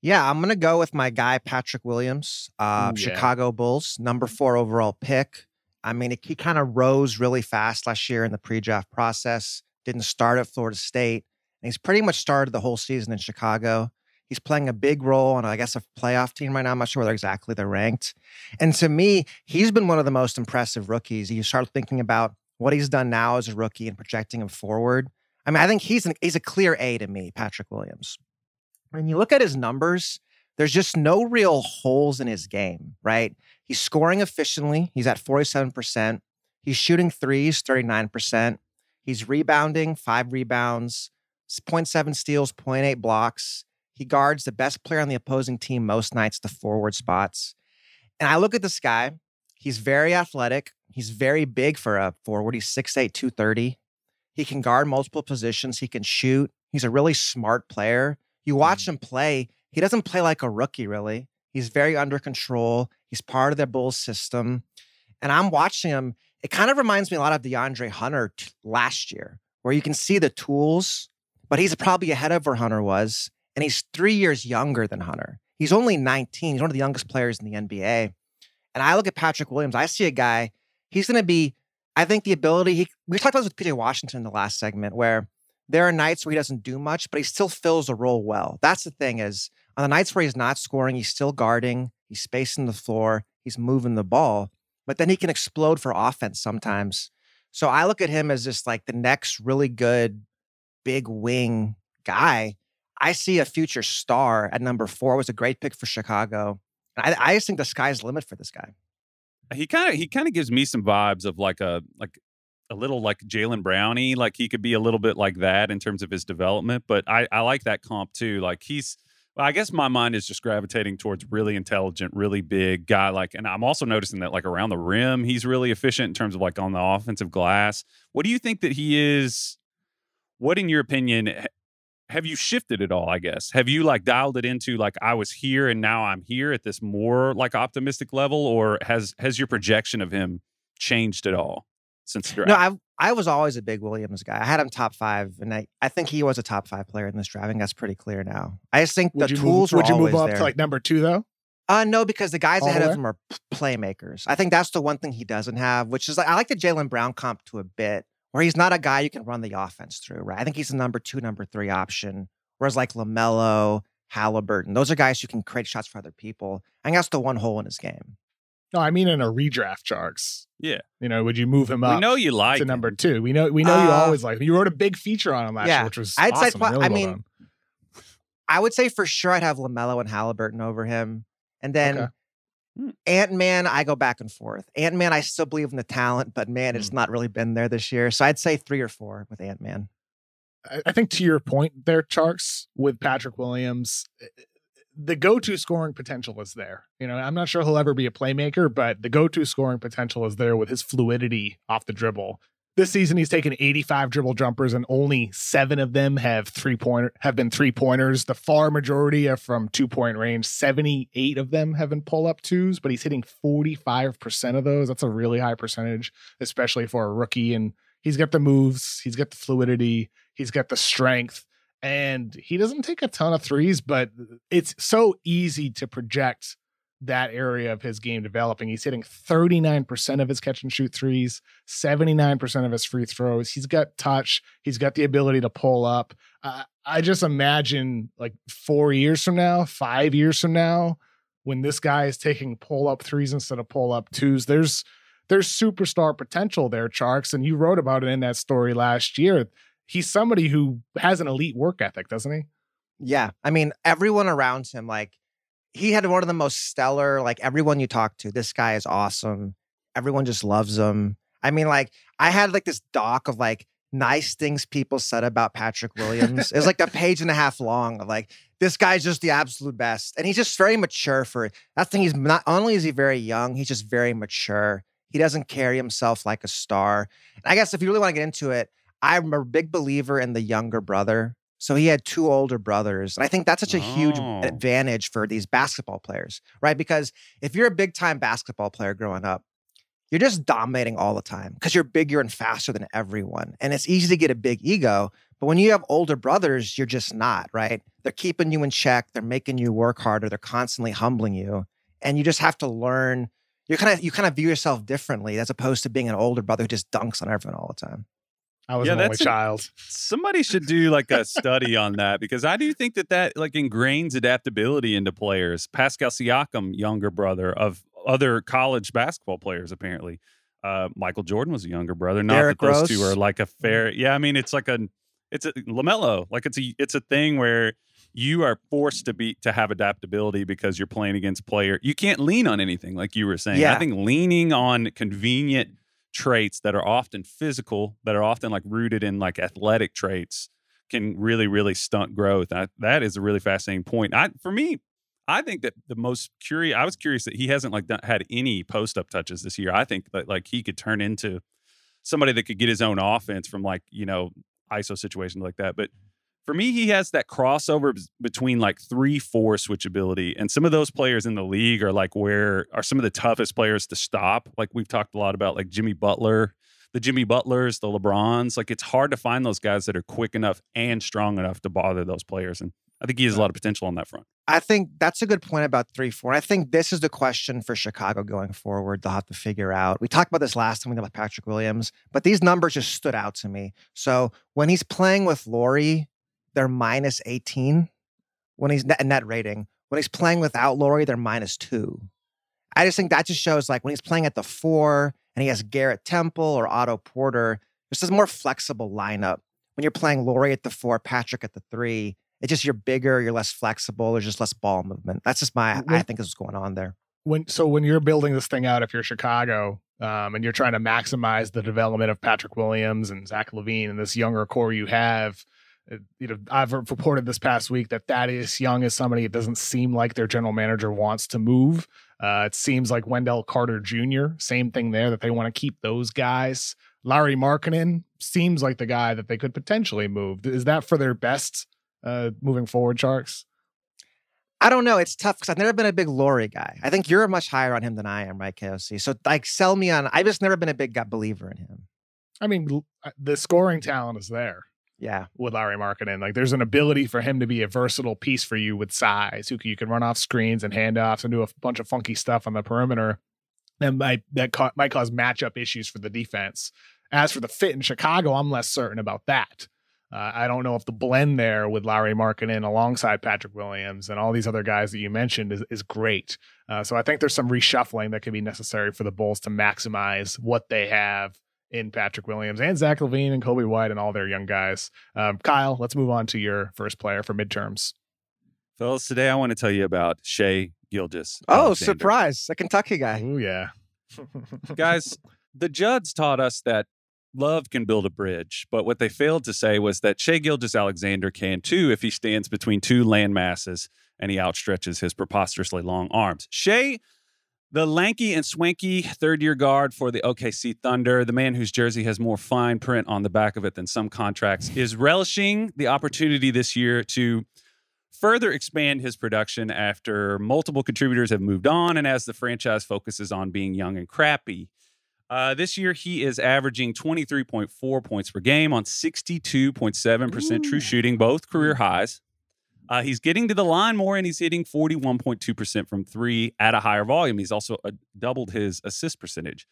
Yeah, I'm gonna go with my guy Patrick Williams, uh, Ooh, yeah. Chicago Bulls, number four overall pick. I mean, he kind of rose really fast last year in the pre-draft process. Didn't start at Florida State, and he's pretty much started the whole season in Chicago. He's playing a big role on, I guess, a playoff team right now. I'm not sure whether exactly they're ranked. And to me, he's been one of the most impressive rookies. You start thinking about what he's done now as a rookie and projecting him forward. I mean, I think he's an, he's a clear A to me, Patrick Williams. When you look at his numbers, there's just no real holes in his game, right? He's scoring efficiently. He's at 47%. He's shooting threes, 39%. He's rebounding, five rebounds, 0.7 steals, 0.8 blocks. He guards the best player on the opposing team most nights, the forward spots. And I look at this guy. He's very athletic. He's very big for a forward. He's 6'8, 230. He can guard multiple positions. He can shoot. He's a really smart player. You watch mm-hmm. him play, he doesn't play like a rookie, really. He's very under control. He's part of their Bulls system. And I'm watching him. It kind of reminds me a lot of De'Andre Hunter t- last year, where you can see the tools, but he's probably ahead of where Hunter was. And he's three years younger than Hunter. He's only 19. He's one of the youngest players in the NBA. And I look at Patrick Williams, I see a guy, he's going to be, I think the ability, he, we talked about this with PJ Washington in the last segment, where there are nights where he doesn't do much, but he still fills the role well. That's the thing is on the nights where he's not scoring, he's still guarding, he's spacing the floor, he's moving the ball, but then he can explode for offense sometimes. So I look at him as just like the next really good big wing guy. I see a future star at number four. It was a great pick for Chicago. I, I just think the sky's the limit for this guy. He kind of he kind of gives me some vibes of like a like a little like Jaylen Brownie. Like he could be a little bit like that in terms of his development. But I I like that comp too. Like he's I guess my mind is just gravitating towards really intelligent, really big guy. Like, and I'm also noticing that like around the rim, he's really efficient in terms of like on the offensive glass. What do you think that he is? what, in your opinion, have you shifted at all? I guess have you like dialed it into like I was here and now I'm here at this more like optimistic level, or has has your projection of him changed at all since the draft? No, I I was always a big Williams guy. I had him top five, and I, I think he was a top five player in this draft. I think that's pretty clear now. I just think Would the tools move, would you move up there. to like number two though? Uh, no, because the guys All the ahead of him are playmakers. I think that's the one thing he doesn't have, which is like I like the Jaylen Brown comp to a bit, where he's not a guy you can run the offense through, right? I think he's a number two, number three option. Whereas like LaMelo, Halliburton, those are guys who can create shots for other people. I think that's the one hole in his game. No, I mean in a redraft, Tjarks. Yeah. You know, would you move him up? we know you like to him. number two? We know we know you Uh, always like. him. You wrote a big feature on him last yeah, year, which was I'd say awesome. twi- really I well mean, done. I would say for sure I'd have LaMelo and Halliburton over him. And then Okay. Hmm. Ant Man, I go back and forth. Ant Man, I still believe in the talent, but man, it's not really been there this year. So I'd say three or four with Ant Man. I- I think to your point there, Tjarks, with Patrick Williams, eh, the go-to scoring potential is there. You know, I'm not sure he'll ever be a playmaker, but the go-to scoring potential is there with his fluidity off the dribble. This season, he's taken 85 dribble jumpers, and only seven of them have three point have been three pointers. The far majority are from two point range. 78 of them have been pull up twos, but he's hitting 45 percent of those. That's a really high percentage, especially for a rookie. And he's got the moves, he's got the fluidity, he's got the strength, and he doesn't take a ton of threes, but it's so easy to project that area of his game developing. He's hitting 39% of his catch and shoot threes, 79% of his free throws. He's got touch, he's got the ability to pull up. Uh, I just imagine like four years from now, five years from now, when this guy is taking pull up threes instead of pull up twos, there's there's superstar potential there, Tjarks. And you wrote about it in that story last year. He's somebody who has an elite work ethic, doesn't he? Yeah. I mean, everyone around him, like, he had one of the most stellar, like, everyone you talk to, this guy is awesome. Everyone just loves him. I mean, like, I had like this doc of like nice things people said about Patrick Williams. it was like a page and a half long of like, this guy's just the absolute best. And he's just very mature for it. That thing, he's not only is he very young, he's just very mature. He doesn't carry himself like a star. And I guess if you really want to get into it, I'm a big believer in the younger brother. So he had two older brothers. And I think that's such a huge Oh. advantage for these basketball players, right? Because if you're a big time basketball player growing up, you're just dominating all the time because you're bigger and faster than everyone. And it's easy to get a big ego. But when you have older brothers, you're just not, right? They're keeping you in check. They're making you work harder. They're constantly humbling you. And you just have to learn. You kind of you kind of view yourself differently as opposed to being an older brother who just dunks on everyone all the time. I was Yeah, an only that's a- child. Somebody should do like a study on that because I do think that that like ingrains adaptability into players. Pascal Siakam, younger brother of other college basketball players, apparently. Uh, Michael Jordan was a younger brother. Not Derrick that those two are like a fair. Yeah, I mean it's like a, it's a LaMelo. Like it's a, it's a thing where you are forced to be to have adaptability because you're playing against player. You can't lean on anything like you were saying. I think leaning on convenient traits that are often physical, that are often like rooted in like athletic traits, can really, really stunt growth. I, that is a really fascinating point. I, for me, I think that the most curious. I was curious that he hasn't like done, had any post up touches this year. I think that like he could turn into somebody that could get his own offense from like you know ISO situations like that. But for me, he has that crossover between like three four switchability, and some of those players in the league are like where are some of the toughest players to stop. Like we've talked a lot about, like Jimmy Butler, the Jimmy Butlers, the LeBrons. Like it's hard to find those guys that are quick enough and strong enough to bother those players, and I think he has a lot of potential on that front. I think that's a good point about three, four. I think this is the question for Chicago going forward. They'll have to figure out. We talked about this last time we talked about Patrick Williams, but these numbers just stood out to me. So when he's playing with Lauri, they're minus 18 when he's net, net rating. When he's playing without Lauri, they're minus two. I just think that just shows like when he's playing at the four and he has Garrett Temple or Otto Porter, this is a more flexible lineup. When you're playing Lauri at the four, Patrick at the three, it's just you're bigger, you're less flexible, there's just less ball movement. That's just my I think is what's going on there. when so when you're building this thing out, if you're Chicago, um, and you're trying to maximize the development of Patrick Williams and Zach LaVine and this younger core you have, you know, I've reported this past week that Thaddeus Young is somebody it doesn't seem like their general manager wants to move. Uh, it seems like Wendell Carter Jr., same thing there, that they want to keep those guys. Lauri Markkanen seems like the guy that they could potentially move. Is that for their best uh, moving forward, Tjarks? I don't know. It's tough because I've never been a big Lauri guy. I think you're much higher on him than I am, right, KOC? So like, sell me on. I've just never been a big gut believer in him. I mean, the scoring talent is there. Yeah. with Lauri Markkanen. Like there's an ability for him to be a versatile piece for you with size. Who you can run off screens and handoffs and do a bunch of funky stuff on the perimeter. That might that ca- might cause matchup issues for the defense. As for the fit in Chicago, I'm less certain about that. Uh, I don't know if the blend there with Lauri Markkanen alongside Patrick Williams and all these other guys that you mentioned is, is great. Uh, so I think there's some reshuffling that could be necessary for the Bulls to maximize what they have in Patrick Williams and Zach LaVine and Coby White and all their young guys. Um, Kyle, let's move on to your first player for midterms. Fellas, today I want to tell you about Shai Gilgeous. Oh, Alexander. surprise! A Kentucky guy. Oh yeah, Guys, the Judds taught us that love can build a bridge, but what they failed to say was that Shai Gilgeous-Alexander can too if he stands between two land masses and he outstretches his preposterously long arms. Shai, the lanky and swanky third year guard for the OKC Thunder, the man whose jersey has more fine print on the back of it than some contracts, is relishing the opportunity this year to further expand his production after multiple contributors have moved on and as the franchise focuses on being young and crappy. Uh, this year, he is averaging 23.4 points per game on 62.7% true shooting, both career highs. Uh, he's getting to the line more and he's hitting 41.2% from three at a higher volume. He's also uh, doubled his assist percentage.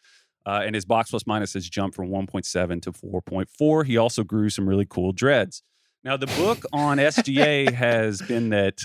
Uh, and his box plus minus has jumped from 1.7 to 4.4. He also grew some really cool dreads. Now, the book on SGA has been that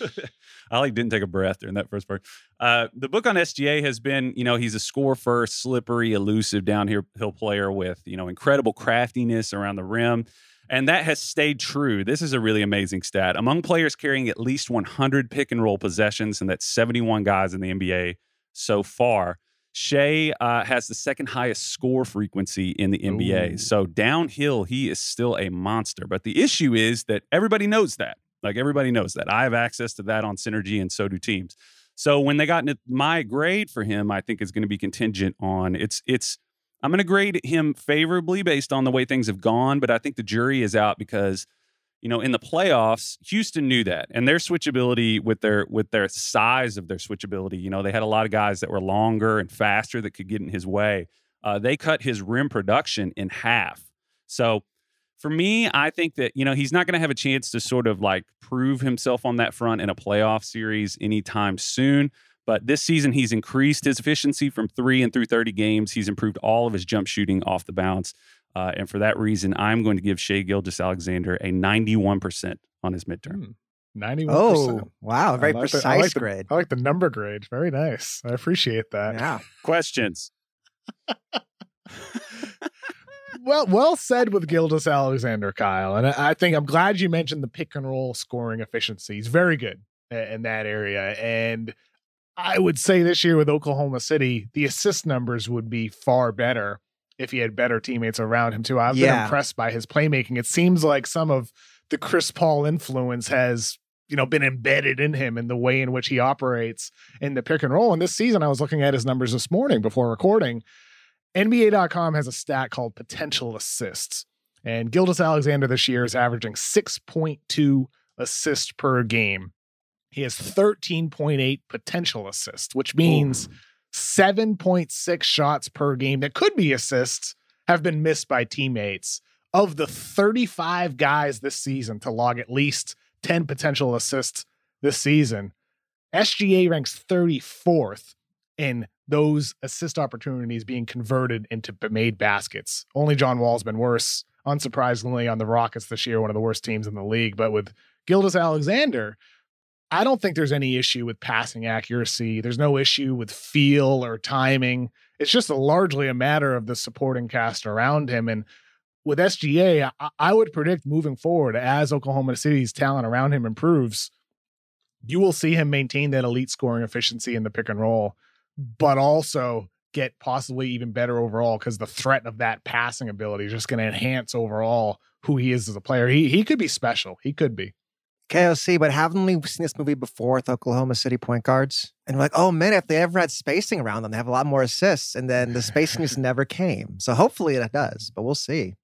I like didn't take a breath during that first part. Uh, the book on SGA has been, you know, he's a score first, slippery, elusive downhill player with, you know, incredible craftiness around the rim. And that has stayed true. This is a really amazing stat. Among players carrying at least 100 pick and roll possessions, and that's 71 guys in the NBA so far, Shai uh, has the second highest score frequency in the NBA. Ooh. So downhill, he is still a monster. But the issue is that everybody knows that. Like everybody knows that. I have access to that on Synergy, and so do teams. So when they got my grade for him, I think is going to be contingent on it's it's. I'm going to grade him favorably based on the way things have gone, but I think the jury is out because you know in the playoffs Houston knew that and their switchability with their with their size of their switchability you know they had a lot of guys that were longer and faster that could get in his way. Uh, they cut his rim production in half. So for me I think that you know he's not going to have a chance to sort of like prove himself on that front in a playoff series anytime soon but this season he's increased his efficiency from 3 and through 30 games he's improved all of his jump shooting off the bounce uh, and for that reason, I'm going to give Shai Gilgeous-Alexander a 91% on his midterm. Ninety-one Oh, percent. Oh, wow. Very I like the- precise I like the- grade. I like the number grade. Very nice. I appreciate that. Yeah. Questions? well, well said with Gildas Alexander, Kyle. And I I think I'm glad you mentioned the pick and roll scoring efficiency. He's very good i- in that area. And I would say this year with Oklahoma City, the assist numbers would be far better if he had better teammates around him too. I've been impressed by his playmaking. It seems like some of the Chris Paul influence has you know been embedded in him in the way in which he operates in the pick and roll. And this season, I was looking at his numbers this morning before recording. NBA.com has a stat called potential assists. And Gilgeous-Alexander this year is averaging 6.2 assists per game. He has 13.8 potential assists, which means 7.6 shots per game that could be assists have been missed by teammates. Of the 35 guys this season to log at least 10 potential assists this season, SGA ranks 34th in those assist opportunities being converted into made baskets. Only John Wall's been worse, unsurprisingly, on the Rockets this year, one of the worst teams in the league. But with Gilgeous-Alexander, I don't think there's any issue with passing accuracy. There's no issue with feel or timing. It's just a, largely a matter of the supporting cast around him. And with SGA, I, I would predict moving forward as Oklahoma City's talent around him improves, you will see him maintain that elite scoring efficiency in the pick and roll, but also get possibly even better overall because the threat of that passing ability is just going to enhance overall who he is as a player. He he could be special. He could be. KOC, but haven't we seen this movie before with Oklahoma City point guards? And we're like, oh man, if they ever had spacing around them, they have a lot more assists. And then the spacing just never came. So hopefully it does, but we'll see.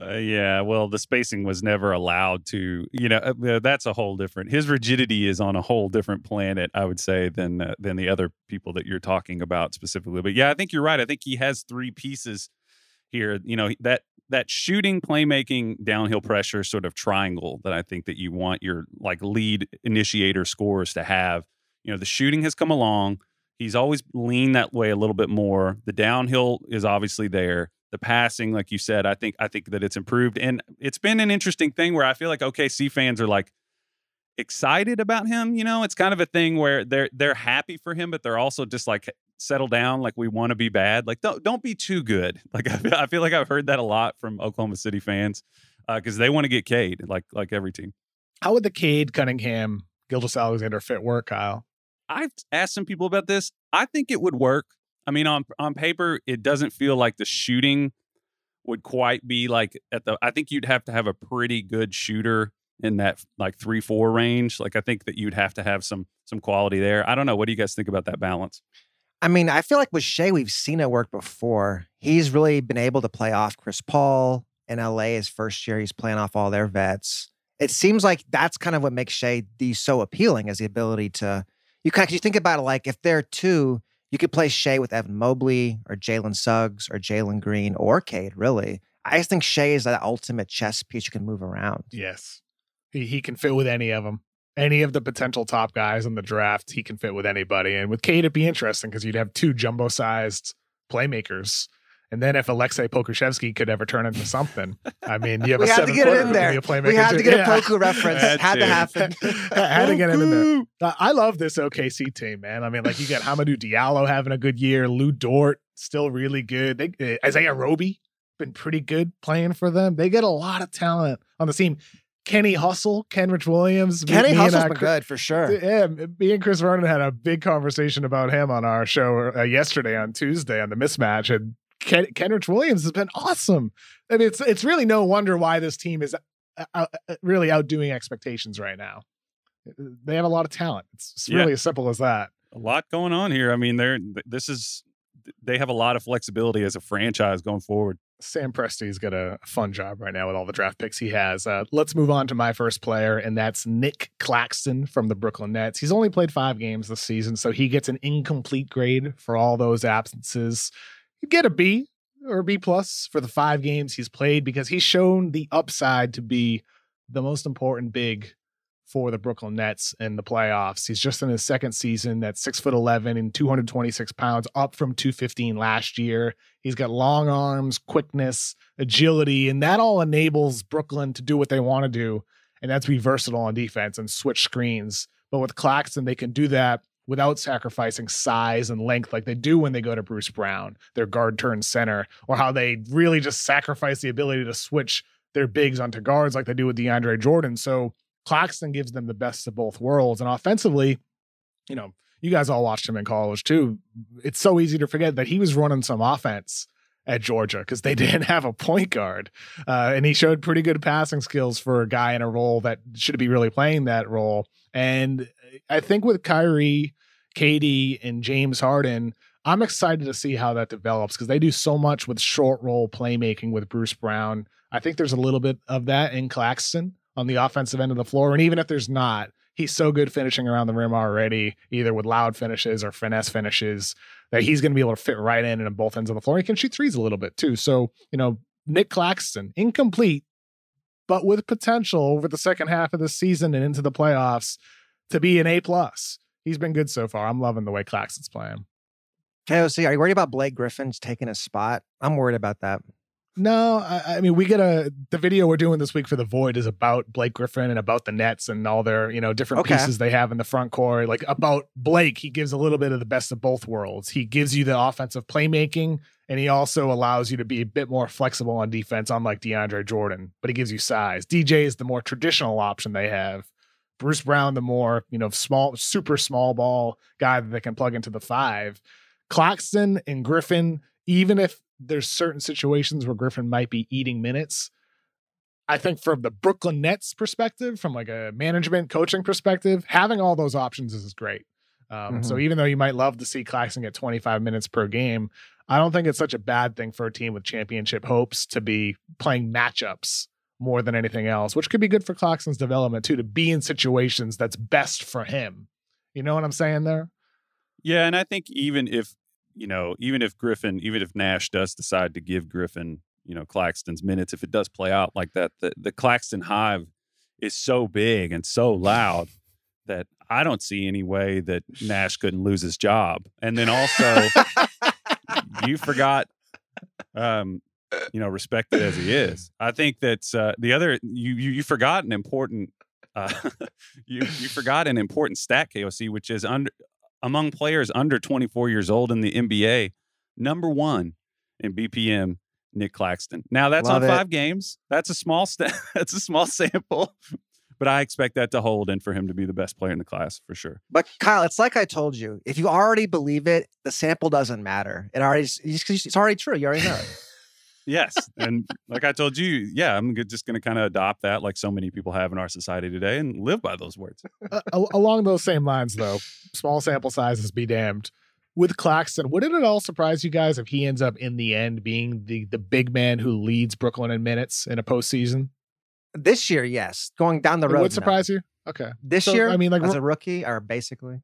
Uh, yeah, well, the spacing was never allowed to. You know, uh, that's a whole different. His rigidity is on a whole different planet, I would say, than uh, than the other people that you're talking about specifically. But yeah, I think you're right. I think he has three pieces here. You know that that shooting, playmaking, downhill pressure sort of triangle that I think that you want your like lead initiator scores to have. You know, the shooting has come along. He's always leaned that way a little bit more. The downhill is obviously there. The passing, like you said, I think I think that it's improved, and it's been an interesting thing where I feel like OKC fans are like excited about him. You know, it's kind of a thing where they're they're happy for him, but they're also just like settle down like we want to be bad like don't don't be too good. Like i feel, I feel like i've heard that a lot from oklahoma city fans because uh, they want to get Cade like like every team. How would the Cade Cunningham Gilgeous-Alexander fit work kyle? I've asked some people about this. I think it would work. I mean on on paper it doesn't feel like the shooting would quite be like at the i think you'd have to have a pretty good shooter in that like three four range. Like i think that you'd have to have some some quality there. I don't know. What do you guys think about that balance I mean, I feel like with Shai, we've seen it work before. He's really been able to play off Chris Paul in LA his first year. He's playing off all their vets. It seems like that's kind of what makes Shai the so appealing is the ability to you kind of you think about it like if there are two, you could play Shai with Evan Mobley or Jalen Suggs or Jalen Green or Cade, really. I just think Shai is that ultimate chess piece you can move around. Yes. He, he can fit with any of them any of the potential top guys in the draft, he can fit with anybody. And with Cade, it'd be interesting because you'd have two jumbo sized playmakers. And then if Aleksej Pokusevski could ever turn into something, I mean, you have we a had to get it in there. We had to get yeah. a Poku reference. had, had to happen. had to get it in there. I love this OKC team, man. I mean, like you got Hamidou Diallo having a good year. Lu Dort still really good. They, uh, Isaiah Roby been pretty good playing for them. They get a lot of talent on the team. Kenny Hustle, Kenrich Williams. Kenny Hustle's been good for sure. Yeah, me and Chris Vernon had a big conversation about him on our show uh, yesterday on Tuesday on the mismatch, and Ken, Kenrich Williams has been awesome. I mean, it's it's really no wonder why this team is uh, uh, uh really outdoing expectations right now. They have a lot of talent. It's, it's really yeah. as simple as that. A lot going on here. I mean, they're this is they have a lot of flexibility as a franchise going forward. Sam Presti's got a fun job right now with all the draft picks he has. Uh, let's move on to my first player, and that's Nic Claxton from the Brooklyn Nets. He's only played five games this season, so he gets an incomplete grade for all those absences. You get a B or B plus for the five games he's played because he's shown the upside to be the most important big for the Brooklyn Nets in the playoffs. He's just in his second season at six foot 11 and 226 pounds, up from 215 last year. He's got long arms, quickness, agility, and that all enables Brooklyn to do what they want to do. And that's be versatile on defense and switch screens. But with Claxton, they can do that without sacrificing size and length like they do when they go to Bruce Brown, their guard turn center, or how they really just sacrifice the ability to switch their bigs onto guards like they do with DeAndre Jordan. So Claxton gives them the best of both worlds. And offensively, you know, you guys all watched him in college too. It's so easy to forget that he was running some offense at Georgia because they didn't have a point guard. Uh, and he showed pretty good passing skills for a guy in a role that should be really playing that role. And I think with Kyrie, KD, and James Harden, I'm excited to see how that develops because they do so much with short role playmaking with Bruce Brown. I think there's a little bit of that in Claxton on the offensive end of the floor. And even if there's not, he's so good finishing around the rim already, either with loud finishes or finesse finishes, that he's going to be able to fit right in and on both ends of the floor. He can shoot threes a little bit too. So, you know, Nic Claxton, incomplete, but with potential over the second half of the season and into the playoffs to be an A plus. He's been good so far. I'm loving the way Claxton's playing. KOC, are you worried about Blake Griffin's taking a spot? I'm worried about that. No, I, I, mean we get a the video we're doing this week for the Void is about Blake Griffin and about the Nets and all their you know different okay. pieces they have in the front court. Like about Blake, he gives a little bit of the best of both worlds. He gives you the offensive playmaking, and he also allows you to be a bit more flexible on defense, unlike DeAndre Jordan. But he gives you size. DJ is the more traditional option they have. Bruce Brown, the more you know small, super small ball guy that they can plug into the five. Claxton and Griffin, even if there's certain situations where Griffin might be eating minutes. I think from the Brooklyn Nets perspective, from like a management coaching perspective, having all those options is great. Um, So even though you might love to see Claxton get 25 minutes per game, I don't think it's such a bad thing for a team with championship hopes to be playing matchups more than anything else, which could be good for Claxton's development too, to be in situations that's best for him. You know what I'm saying there? Yeah, and I think even if you know, even if Griffin, even if Nash does decide to give Griffin, you know, Claxton's minutes, if it does play out like that, the, the Claxton hive is so big and so loud that I don't see any way that Nash couldn't lose his job. And then also, you forgot, um, you know, respected as he is. I think that uh, the other you, you you forgot an important uh, you you forgot an important stat KOC, which is under among players under 24 years old in the NBA, number one in BPM. Nic Claxton. Now that's Love on it. five games. That's a small st- That's a small sample, but I expect that to hold and for him to be the best player in the class for sure. But Kyle, it's like I told you. If you already believe it, the sample doesn't matter. It already it's, it's already true. You already know it. Yes, and like I told you, yeah, I'm just going to kind of adopt that, like so many people have in our society today, and live by those words. Uh, along those same lines, though, small sample sizes be damned. With Claxton, wouldn't it all surprise you guys if he ends up in the end being the the big man who leads Brooklyn in minutes in a postseason? This year, yes. Going down the It road. would no. surprise you. Okay, This So, year, I mean, like, as ro- a rookie, or basically.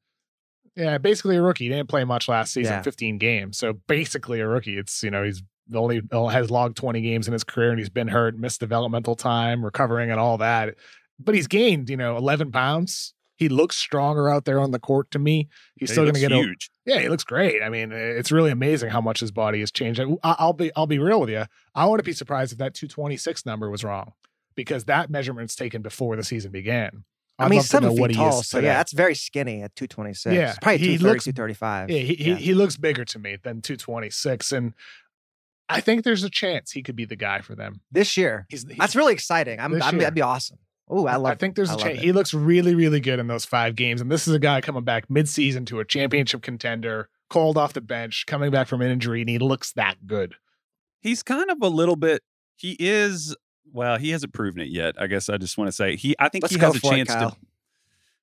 yeah, basically a rookie. He didn't play much last season, Yeah. 15 games. So basically a rookie. It's you know he's only has logged 20 games in his career, and he's been hurt, missed developmental time, recovering, and all that. But he's gained you know 11 pounds. He looks stronger out there on the court to me. He's He still going to looks get a, huge. Yeah, he looks great. I mean, it's really amazing how much his body has changed. I- I'll be I'll be real with you. I wouldn't be surprised if that 226 number was wrong because that measurement's taken before the season began. I I'd mean, love he's to know seven feet what he tall, is so yeah, that's very skinny at 226. Yeah, probably he 230, looks- 235. yeah, he, he he looks bigger to me than 226, and I think there's a chance he could be the guy for them. This year. He's, he's That's really exciting. I'm, I'm that'd be awesome. Oh, I love I think there's I a love chance. it. He looks really, really good in those five games. And this is a guy coming back mid-season to a championship contender, called off the bench, coming back from an injury, and he looks that good. He's kind of a little bit. He is. Well, he hasn't proven it yet. I guess I just want to say he. I think Let's he has a for it, chance to.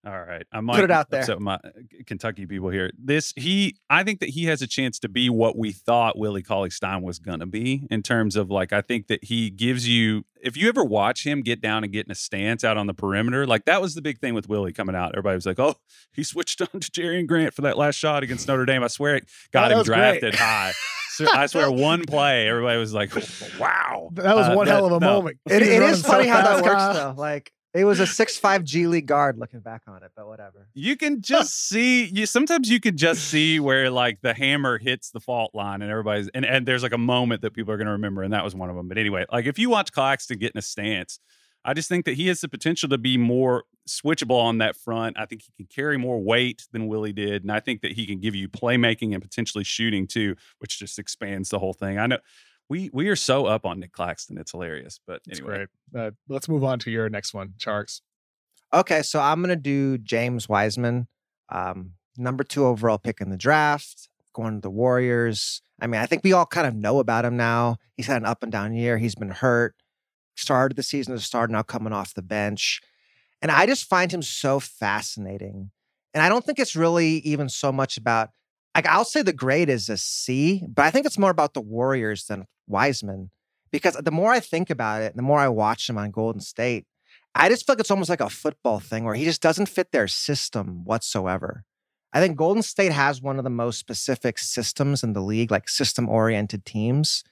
All right, I might put it out there. upset my Kentucky people here. This he, I think that he has a chance to be what we thought Willie Cauley-Stein was going to be in terms of like I think that he gives you. If you ever watch him get down and get in a stance out on the perimeter, like that was the big thing with Willie coming out. Everybody was like, "Oh, he switched on to Jerian Grant for that last shot against Notre Dame." I swear it got Oh, that him was great. drafted high. So I swear, one play, everybody was like, "Wow, That was Uh, one that- hell of a no. moment. It, He was it running is so funny how that works, though. Like, it was a six-five G League guard looking back on it, but whatever. You can just see you sometimes you could just see where like the hammer hits the fault line and everybody's and, and there's like a moment that people are gonna remember, and that was one of them. But anyway, like if you watch Claxton get in a stance, I just think that he has the potential to be more switchable on that front. I think he can carry more weight than Willie did, and I think that he can give you playmaking and potentially shooting too, which just expands the whole thing. I know we we are so up on Nic Claxton, it's hilarious. But anyway, great. Uh, let's move on to your next one, Tjarks. Okay, so I'm gonna do James Wiseman, um, number two overall pick in the draft, going to the Warriors. I mean, I think we all kind of know about him now. He's had an up and down year. He's been hurt. Started the season as a starter, now coming off the bench. And I just find him so fascinating. And I don't think it's really even so much about like I'll say the grade is a C, but I think it's more about the Warriors than Wiseman. Because the more I think about it, the more I watch him on Golden State, I just feel like it's almost like a football thing where he just doesn't fit their system whatsoever. I think Golden State has one of the most specific systems in the league, like system oriented teams.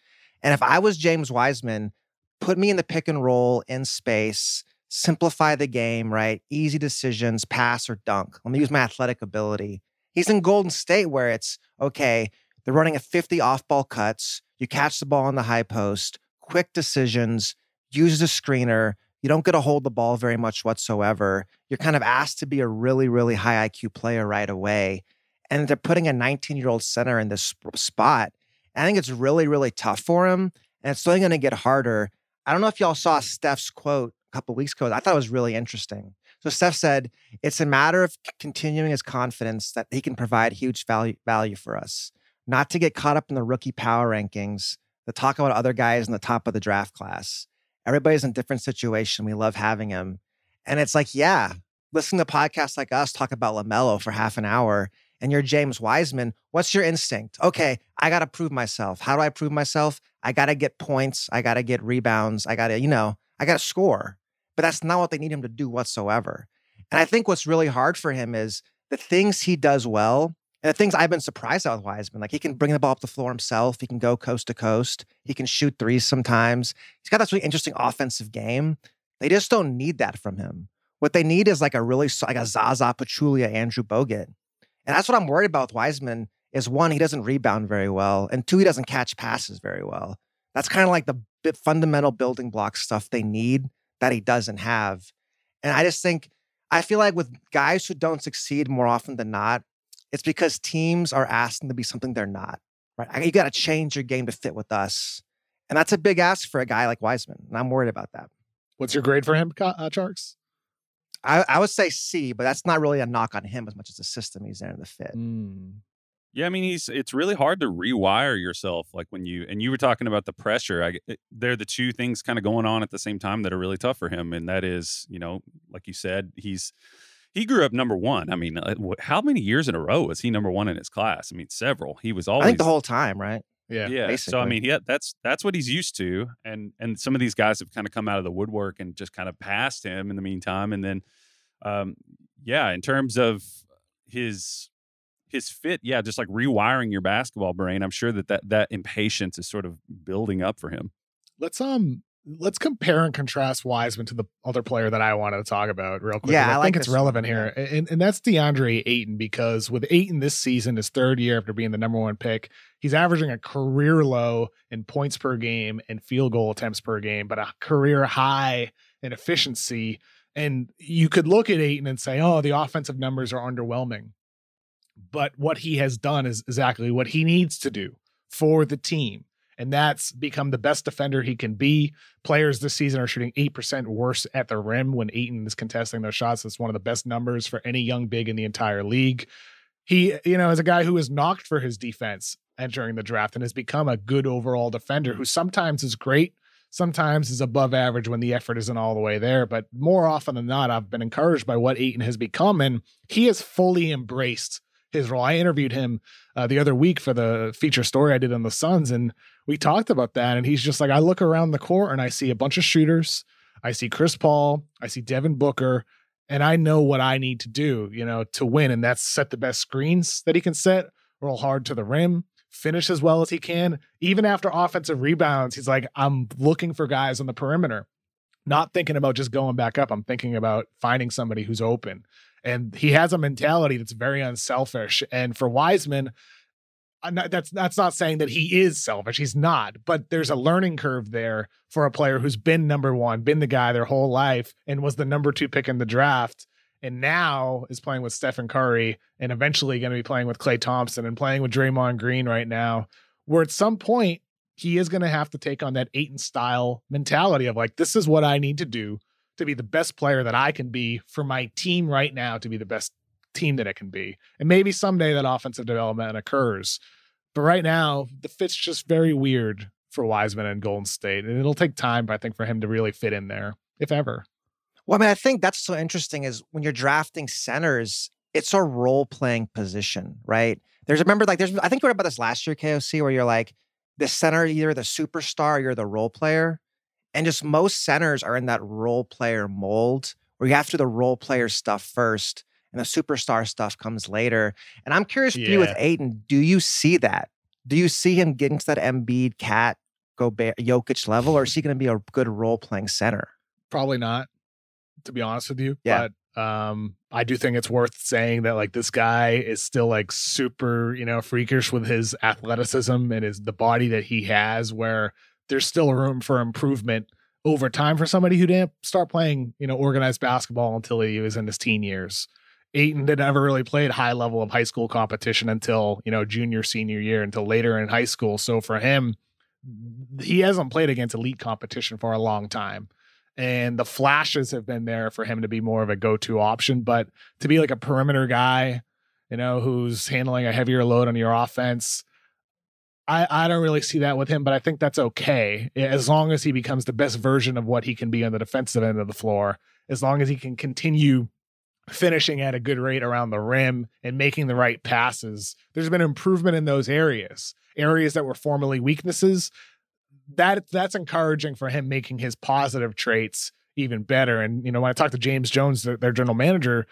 And if I was James Wiseman, put me in the pick and roll in space, simplify the game, right? Easy decisions, pass or dunk. Let me use my athletic ability. He's in Golden State where it's okay, they're running a 50 off ball cuts. You catch the ball on the high post, quick decisions, use a screener. You don't get to hold the ball very much whatsoever. You're kind of asked to be a really, really high IQ player right away. And they're putting a 19 year old center in this sp- spot. I think it's really, really tough for him. And it's only going to get harder. I don't know if y'all saw Steph's quote a couple weeks ago. I thought it was really interesting. So Steph said, it's a matter of continuing his confidence that he can provide huge value, value for us, not to get caught up in the rookie power rankings, the talk about other guys in the top of the draft class. Everybody's in a different situation. We love having him. And it's like, yeah, listen to podcasts like us talk about LaMelo for half an hour and you're James Wiseman, what's your instinct? Okay, I got to prove myself. How do I prove myself? I got to get points. I got to get rebounds. I got to, you know, I got to score. But that's not what they need him to do whatsoever. And I think what's really hard for him is the things he does well and the things I've been surprised at with Wiseman. Like he can bring the ball up the floor himself. He can go coast to coast. He can shoot threes sometimes. He's got this really interesting offensive game. They just don't need that from him. What they need is like a really like a Zaza Pachulia, Andrew Bogut. And that's what I'm worried about with Wiseman is one, he doesn't rebound very well, and two, he doesn't catch passes very well. That's kind of like the fundamental building block stuff they need that he doesn't have. And I just think, I feel like with guys who don't succeed more often than not, it's because teams are asking to be something they're not. Right? You got to change your game to fit with us, and that's a big ask for a guy like Wiseman. And I'm worried about that. What's your grade for him, uh, Tjarks? I, I would say C, but that's not really a knock on him as much as the system he's in and the fit. Mm. Yeah, I mean, he's it's really hard to rewire yourself. Like when you and you were talking about the pressure. I, they're the two things kind of going on at the same time that are really tough for him, and that is, you know, like you said, he's he grew up number one. I mean, uh, how many years in a row was he number one in his class? I mean, several. He was always. I think the whole time, right? Yeah, yeah. basically. So I mean, yeah, that's that's what he's used to, and and some of these guys have kind of come out of the woodwork and just kind of passed him in the meantime, and then um, yeah, in terms of his his fit, yeah, just like rewiring your basketball brain, I'm sure that that, that impatience is sort of building up for him. Let's um let's compare and contrast Wiseman to the other player that I wanted to talk about real quick. Yeah, I, I think it's relevant one, here, and, and that's DeAndre Ayton because with Ayton this season, his third year after being the number one pick, he's averaging a career low in points per game and field goal attempts per game, but a career high in efficiency. And you could look at Ayton and say, oh, the offensive numbers are underwhelming. But what he has done is exactly what he needs to do for the team. And that's become the best defender he can be. Players this season are shooting 8% worse at the rim when Ayton is contesting their shots. That's one of the best numbers for any young big in the entire league. He, you know, is a guy who is knocked for his defense entering the draft and has become a good overall defender who sometimes is great, sometimes is above average when the effort isn't all the way there. But more often than not, I've been encouraged by what Ayton has become, and he has fully embraced his role. I interviewed him uh, the other week for the feature story I did on the Suns, and we talked about that. And he's just like, I look around the court and I see a bunch of shooters. I see Chris Paul. I see Devin Booker. And I know what I need to do, you know, to win. And that's set the best screens that he can set, roll hard to the rim, finish as well as he can. Even after offensive rebounds, he's like, I'm looking for guys on the perimeter, not thinking about just going back up. I'm thinking about finding somebody who's open. And he has a mentality that's very unselfish. And for Wiseman, uh, not, that's that's not saying that he is selfish. He's not, but there's a learning curve there for a player who's been number one, been the guy their whole life, and was the number two pick in the draft, and now is playing with Stephen Curry, and eventually going to be playing with Klay Thompson and playing with Draymond Green right now. Where at some point he is going to have to take on that Ayton style mentality of like, this is what I need to do to be the best player that I can be for my team right now to be the best team that it can be. And maybe someday that offensive development occurs. But right now, the fit's just very weird for Wiseman and Golden State. And it'll take time, I think, for him to really fit in there, if ever. Well, I mean, I think that's so interesting is when you're drafting centers, it's a role playing position, right? There's remember like there's I think we read about this last year, KOC, where you're like the center, either the superstar or you're the role player. And just most centers are in that role player mold where you have to do the role player stuff first and the superstar stuff comes later. And I'm curious for you with Yeah. Ayton, do you see that? Do you see him getting to that Embiid, KAT, Gobert, Jokic level, or is he going to be a good role playing center? Probably not, to be honest with you. Yeah. But um, I do think it's worth saying that like this guy is still like super, you know, freakish with his athleticism and his the body that he has, where there's still room for improvement over time for somebody who didn't start playing, you know, organized basketball until he was in his teen years. Ayton had never really played high level of high school competition until, you know, junior, senior year, until later in high school. So for him, he hasn't played against elite competition for a long time. And the flashes have been there for him to be more of a go to option. But to be like a perimeter guy, you know, who's handling a heavier load on your offense, I, I don't really see that with him, but I think that's okay as long as he becomes the best version of what he can be on the defensive end of the floor. As long as he can continue finishing at a good rate around the rim and making the right passes. There's been improvement in those areas, areas that were formerly weaknesses. That that's encouraging for him making his positive traits even better. And you know, when I talked to James Jones, their, their general manager,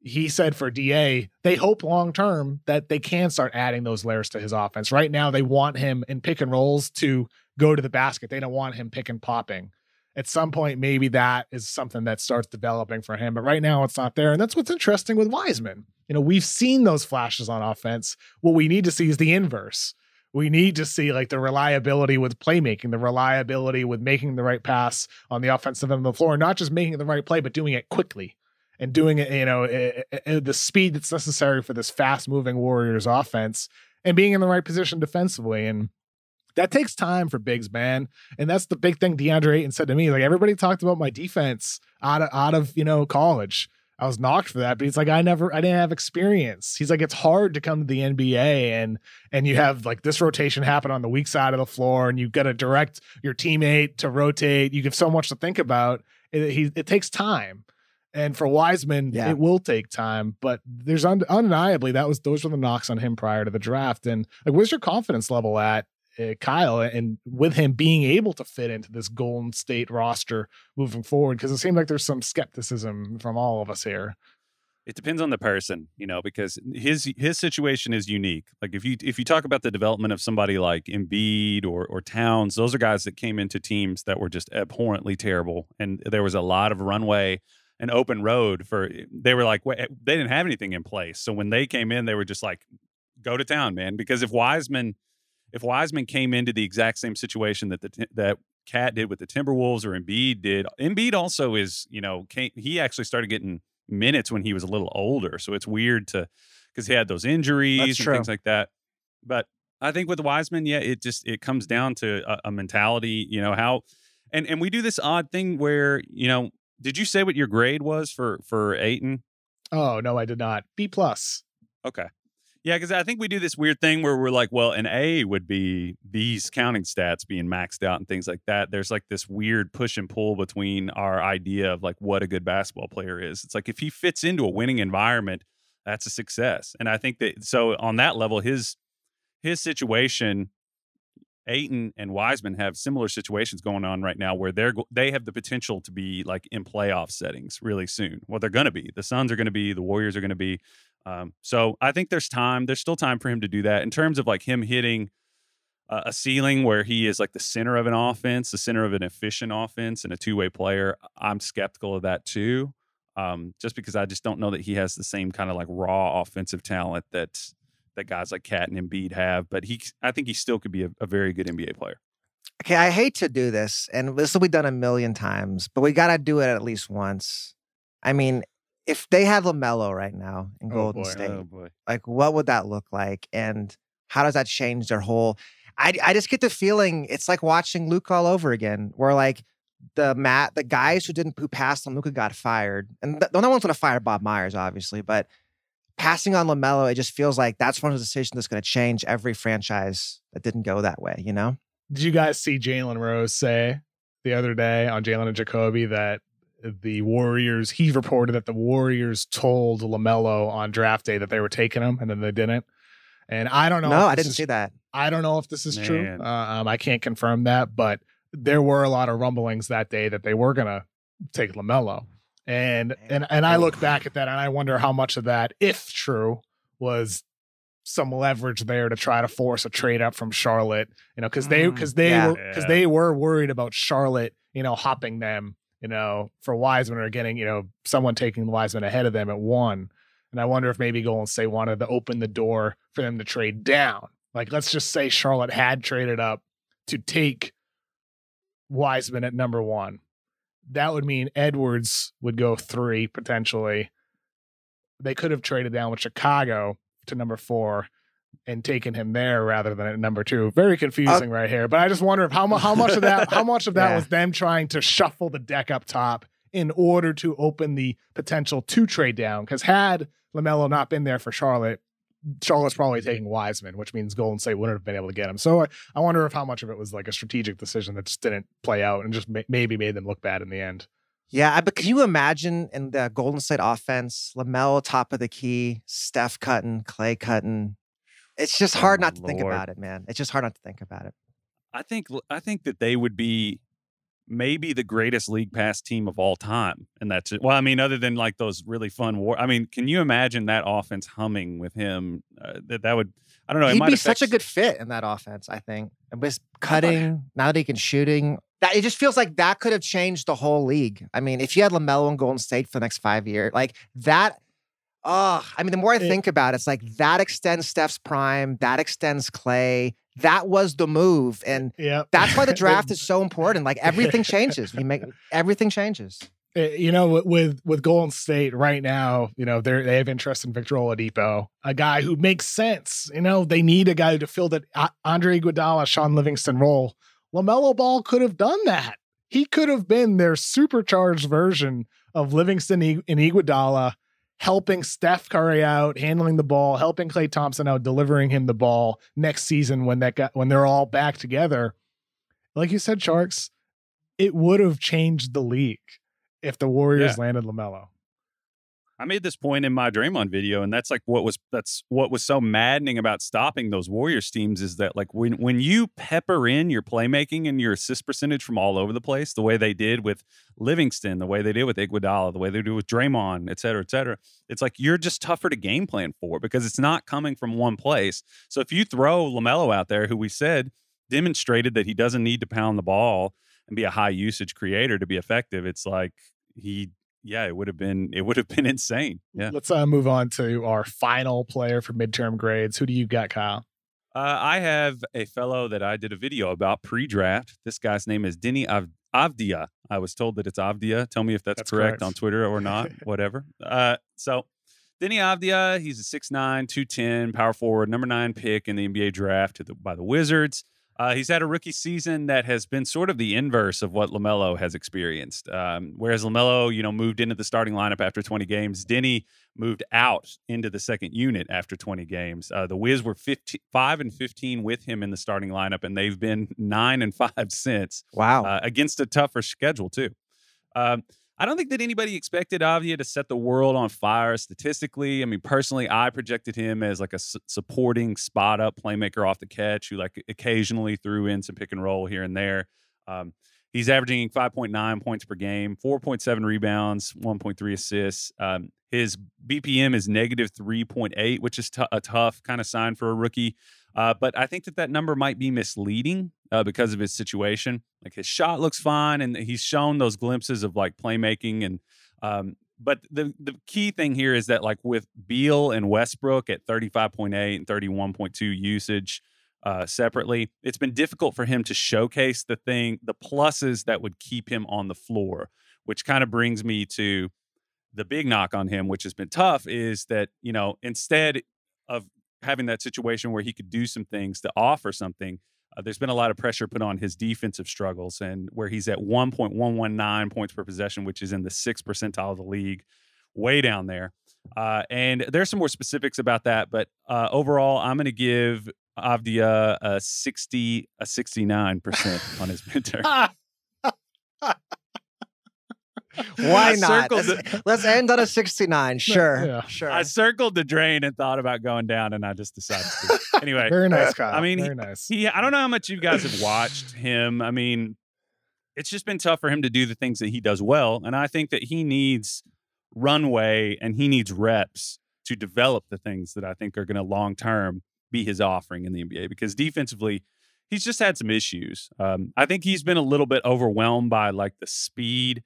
he said for DA, they hope long term that they can start adding those layers to his offense. Right now, they want him in pick and rolls to go to the basket. They don't want him pick and popping at some point maybe that is something that starts developing for him. But right now it's not there. And that's what's interesting with Wiseman. You know, we've seen those flashes on offense. What we need to see is the inverse. We need to see like the reliability with playmaking, the reliability with making the right pass on the offensive end of the floor, not just making the right play, but doing it quickly and doing it, you know, the speed that's necessary for this fast moving Warriors offense and being in the right position defensively. And that takes time for bigs, man. And that's the big thing DeAndre Ayton said to me. Like everybody talked about my defense out of out of, you know, college. I was knocked for that, but he's like, I never, I didn't have experience. He's like, it's hard to come to the NBA and and you have like this rotation happen on the weak side of the floor, and you got to direct your teammate to rotate. You give so much to think about. It, he, it takes time, and for Wiseman, yeah. it will take time. But there's un, undeniably that was those were the knocks on him prior to the draft. And like, where's your confidence level at uh, Kyle and with him being able to fit into this Golden State roster moving forward because it seems like there's some skepticism from all of us here. It depends on the person, you know, because his his situation is unique. Like if you if you talk about the development of somebody like Embiid or or Towns, those are guys that came into teams that were just abhorrently terrible, and there was a lot of runway and open road for. They were like they didn't have anything in place, so when they came in, they were just like, "Go to town, man." Because if Wiseman if Wiseman came into the exact same situation that the that KAT did with the Timberwolves or Embiid did, Embiid also is you know came, he actually started getting minutes when he was a little older, so it's weird to because he had those injuries and things like that. But I think with Wiseman, yeah, it just it comes down to a, a mentality, you know how, and and we do this odd thing where you know, did you say what your grade was for for Ayton? Oh no, I did not. B plus. Okay. Yeah, because I think we do this weird thing where we're like, well, an A would be these counting stats being maxed out and things like that. There's like this weird push and pull between our idea of like what a good basketball player is. It's like if he fits into a winning environment, that's a success. And I think that so on that level, his his situation, Ayton and Wiseman have similar situations going on right now where they're they have the potential to be like in playoff settings really soon. Well, they're going to be. The Suns are going to be. The Warriors are going to be. Um, so I think there's time. There's still time for him to do that in terms of like him hitting a, a ceiling where he is like the center of an offense, the center of an efficient offense, and a two way player. I'm skeptical of that too, um, just because I just don't know that he has the same kind of like raw offensive talent that that guys like KAT and Embiid have. But he, I think he still could be a, a very good NBA player. Okay, I hate to do this, and this will be done a million times, but we got to do it at least once. I mean, if they had LaMelo right now in oh Golden boy, oh, State, oh boy. like what would that look like? And how does that change their whole? I, I just get the feeling it's like watching Luka all over again, where like the mat the guys who didn't who passed on Luka got fired, and the, no one's gonna fire Bob Myers, obviously, but passing on LaMelo, it just feels like that's one of the decisions that's gonna change every franchise that didn't go that way. You know? Did you guys see Jalen Rose say the other day on Jalen and Jacoby that the Warriors, he reported that the Warriors told LaMelo on draft day that they were taking him and then they didn't. And I don't know. No, I didn't is, see that. I don't know if this is Man. true. Uh, um, I can't confirm that, but there were a lot of rumblings that day that they were going to take LaMelo. And and and I look back at that and I wonder how much of that, if true, was some leverage there to try to force a trade up from Charlotte. You know, because they because mm, they yeah. were because they were worried about Charlotte, you know, hopping them you know, for Wiseman or getting, you know, someone taking Wiseman ahead of them at one. And I wonder if maybe Golden State wanted to open the door for them to trade down. Like, let's just say Charlotte had traded up to take Wiseman at number one. That would mean Edwards would go three potentially. They could have traded down with Chicago to number four and taken him there rather than at number two. Very confusing uh, right here. But I just wonder if how, how much of that how much of that yeah. was them trying to shuffle the deck up top in order to open the potential to trade down. Because had LaMelo not been there for Charlotte, Charlotte's probably taking Wiseman, which means Golden State wouldn't have been able to get him. So I, I wonder if how much of it was like a strategic decision that just didn't play out and just ma- maybe made them look bad in the end. Yeah, but can you imagine in the Golden State offense, Lamelo top of the key, Steph cutting, Klay cutting? It's just hard Oh, not to think about it, man. It's just hard not to think about it. I think I think that they would be maybe the greatest league pass team of all time, and that's it. Well, I mean, other than like those really fun war. I mean, can you imagine that offense humming with him? Uh, that that would. I don't know. it He'd might be such a good fit in that offense, I think. With cutting, now that he can shooting, that it just feels like that could have changed the whole league. I mean, if you had LaMelo and Golden State for the next five years, like that. Oh, I mean, the more I It- think about it, it's like that extends Steph's prime, that extends Klay. That was the move. And Yeah. that's why the draft is so important. Like everything changes. You make everything changes. Uh, you know, with- with Golden State right now, you know, they they have interest in Victor Oladipo, a guy who makes sense. You know, they need a guy to fill that Andre Iguodala, Shaun Livingston role. Lamelo Ball could have done that. He could have been their supercharged version of Livingston and Iguodala, helping Steph Curry out, handling the ball, helping Klay Thompson out, delivering him the ball next season when that guy, when they're all back together. Like you said, Tjarks, it would have changed the league if the Warriors Yeah. landed Lamelo. I made this point in my Draymond video, and that's like what was that's what was so maddening about stopping those Warriors teams is that like when when you pepper in your playmaking and your assist percentage from all over the place, the way they did with Livingston, the way they did with Iguodala, the way they do with Draymond, et cetera, et cetera, it's like you're just tougher to game plan for because it's not coming from one place. So if you throw Lamelo out there, who we said demonstrated that he doesn't need to pound the ball and be a high usage creator to be effective, it's like he yeah, it would have been it would have been insane. Yeah. Let's uh, move on to our final player for midterm grades. Who do you got, Kyle? Uh, I have a fellow that I did a video about pre-draft. This guy's name is Deni Av- Avdija. I was told that it's Avdija. Tell me if that's, That's correct, correct. on Twitter or not. whatever. Uh, so Deni Avdija, he's a 6'9", 210 power forward, number nine pick in the NBA draft to the, by the Wizards. Uh, he's had a rookie season that has been sort of the inverse of what Lamelo has experienced. Um, whereas Lamelo, you know, moved into the starting lineup after 20 games, Deni moved out into the second unit after 20 games. Uh, the Wiz were 15, five and 15 with him in the starting lineup, and they've been nine and five since Wow. uh, against a tougher schedule too. Um, I don't think that anybody expected Avdija to set the world on fire statistically. I mean, personally, I projected him as like a s- supporting spot up playmaker off the catch who like occasionally threw in some pick and roll here and there. Um, he's averaging 5.9 points per game, 4.7 rebounds, 1.3 assists. Um, his BPM is negative 3.8, which is t- a tough kind of sign for a rookie. Uh, but I think that that number might be misleading uh, because of his situation. Like his shot looks fine, and he's shown those glimpses of like playmaking. And um, but the the key thing here is that like with Beal and Westbrook at thirty five point eight and thirty one point two usage uh, separately, it's been difficult for him to showcase the thing, the pluses that would keep him on the floor. Which kind of brings me to the big knock on him, which has been tough, is that you know instead of having that situation where he could do some things to offer something. Uh, there's been a lot of pressure put on his defensive struggles, and where he's at 1.119 points per possession, which is in the sixth percentile of the league, way down there. Uh, and there's some more specifics about that, but uh, overall, I'm going to give Avdija a 60, a 69 percent on his midterm. Why not? circled Let's, let's end on a 69. Sure. Yeah. Sure. I circled the drain and thought about going down, and I just decided to. Anyway, Very nice, Kyle. I mean, very nice. he I don't know how much you guys have watched him. I mean, it's just been tough for him to do the things that he does well, and I think that he needs runway and he needs reps to develop the things that I think are going to long term be his offering in the NBA because defensively he's just had some issues. Um, I think he's been a little bit overwhelmed by like the speed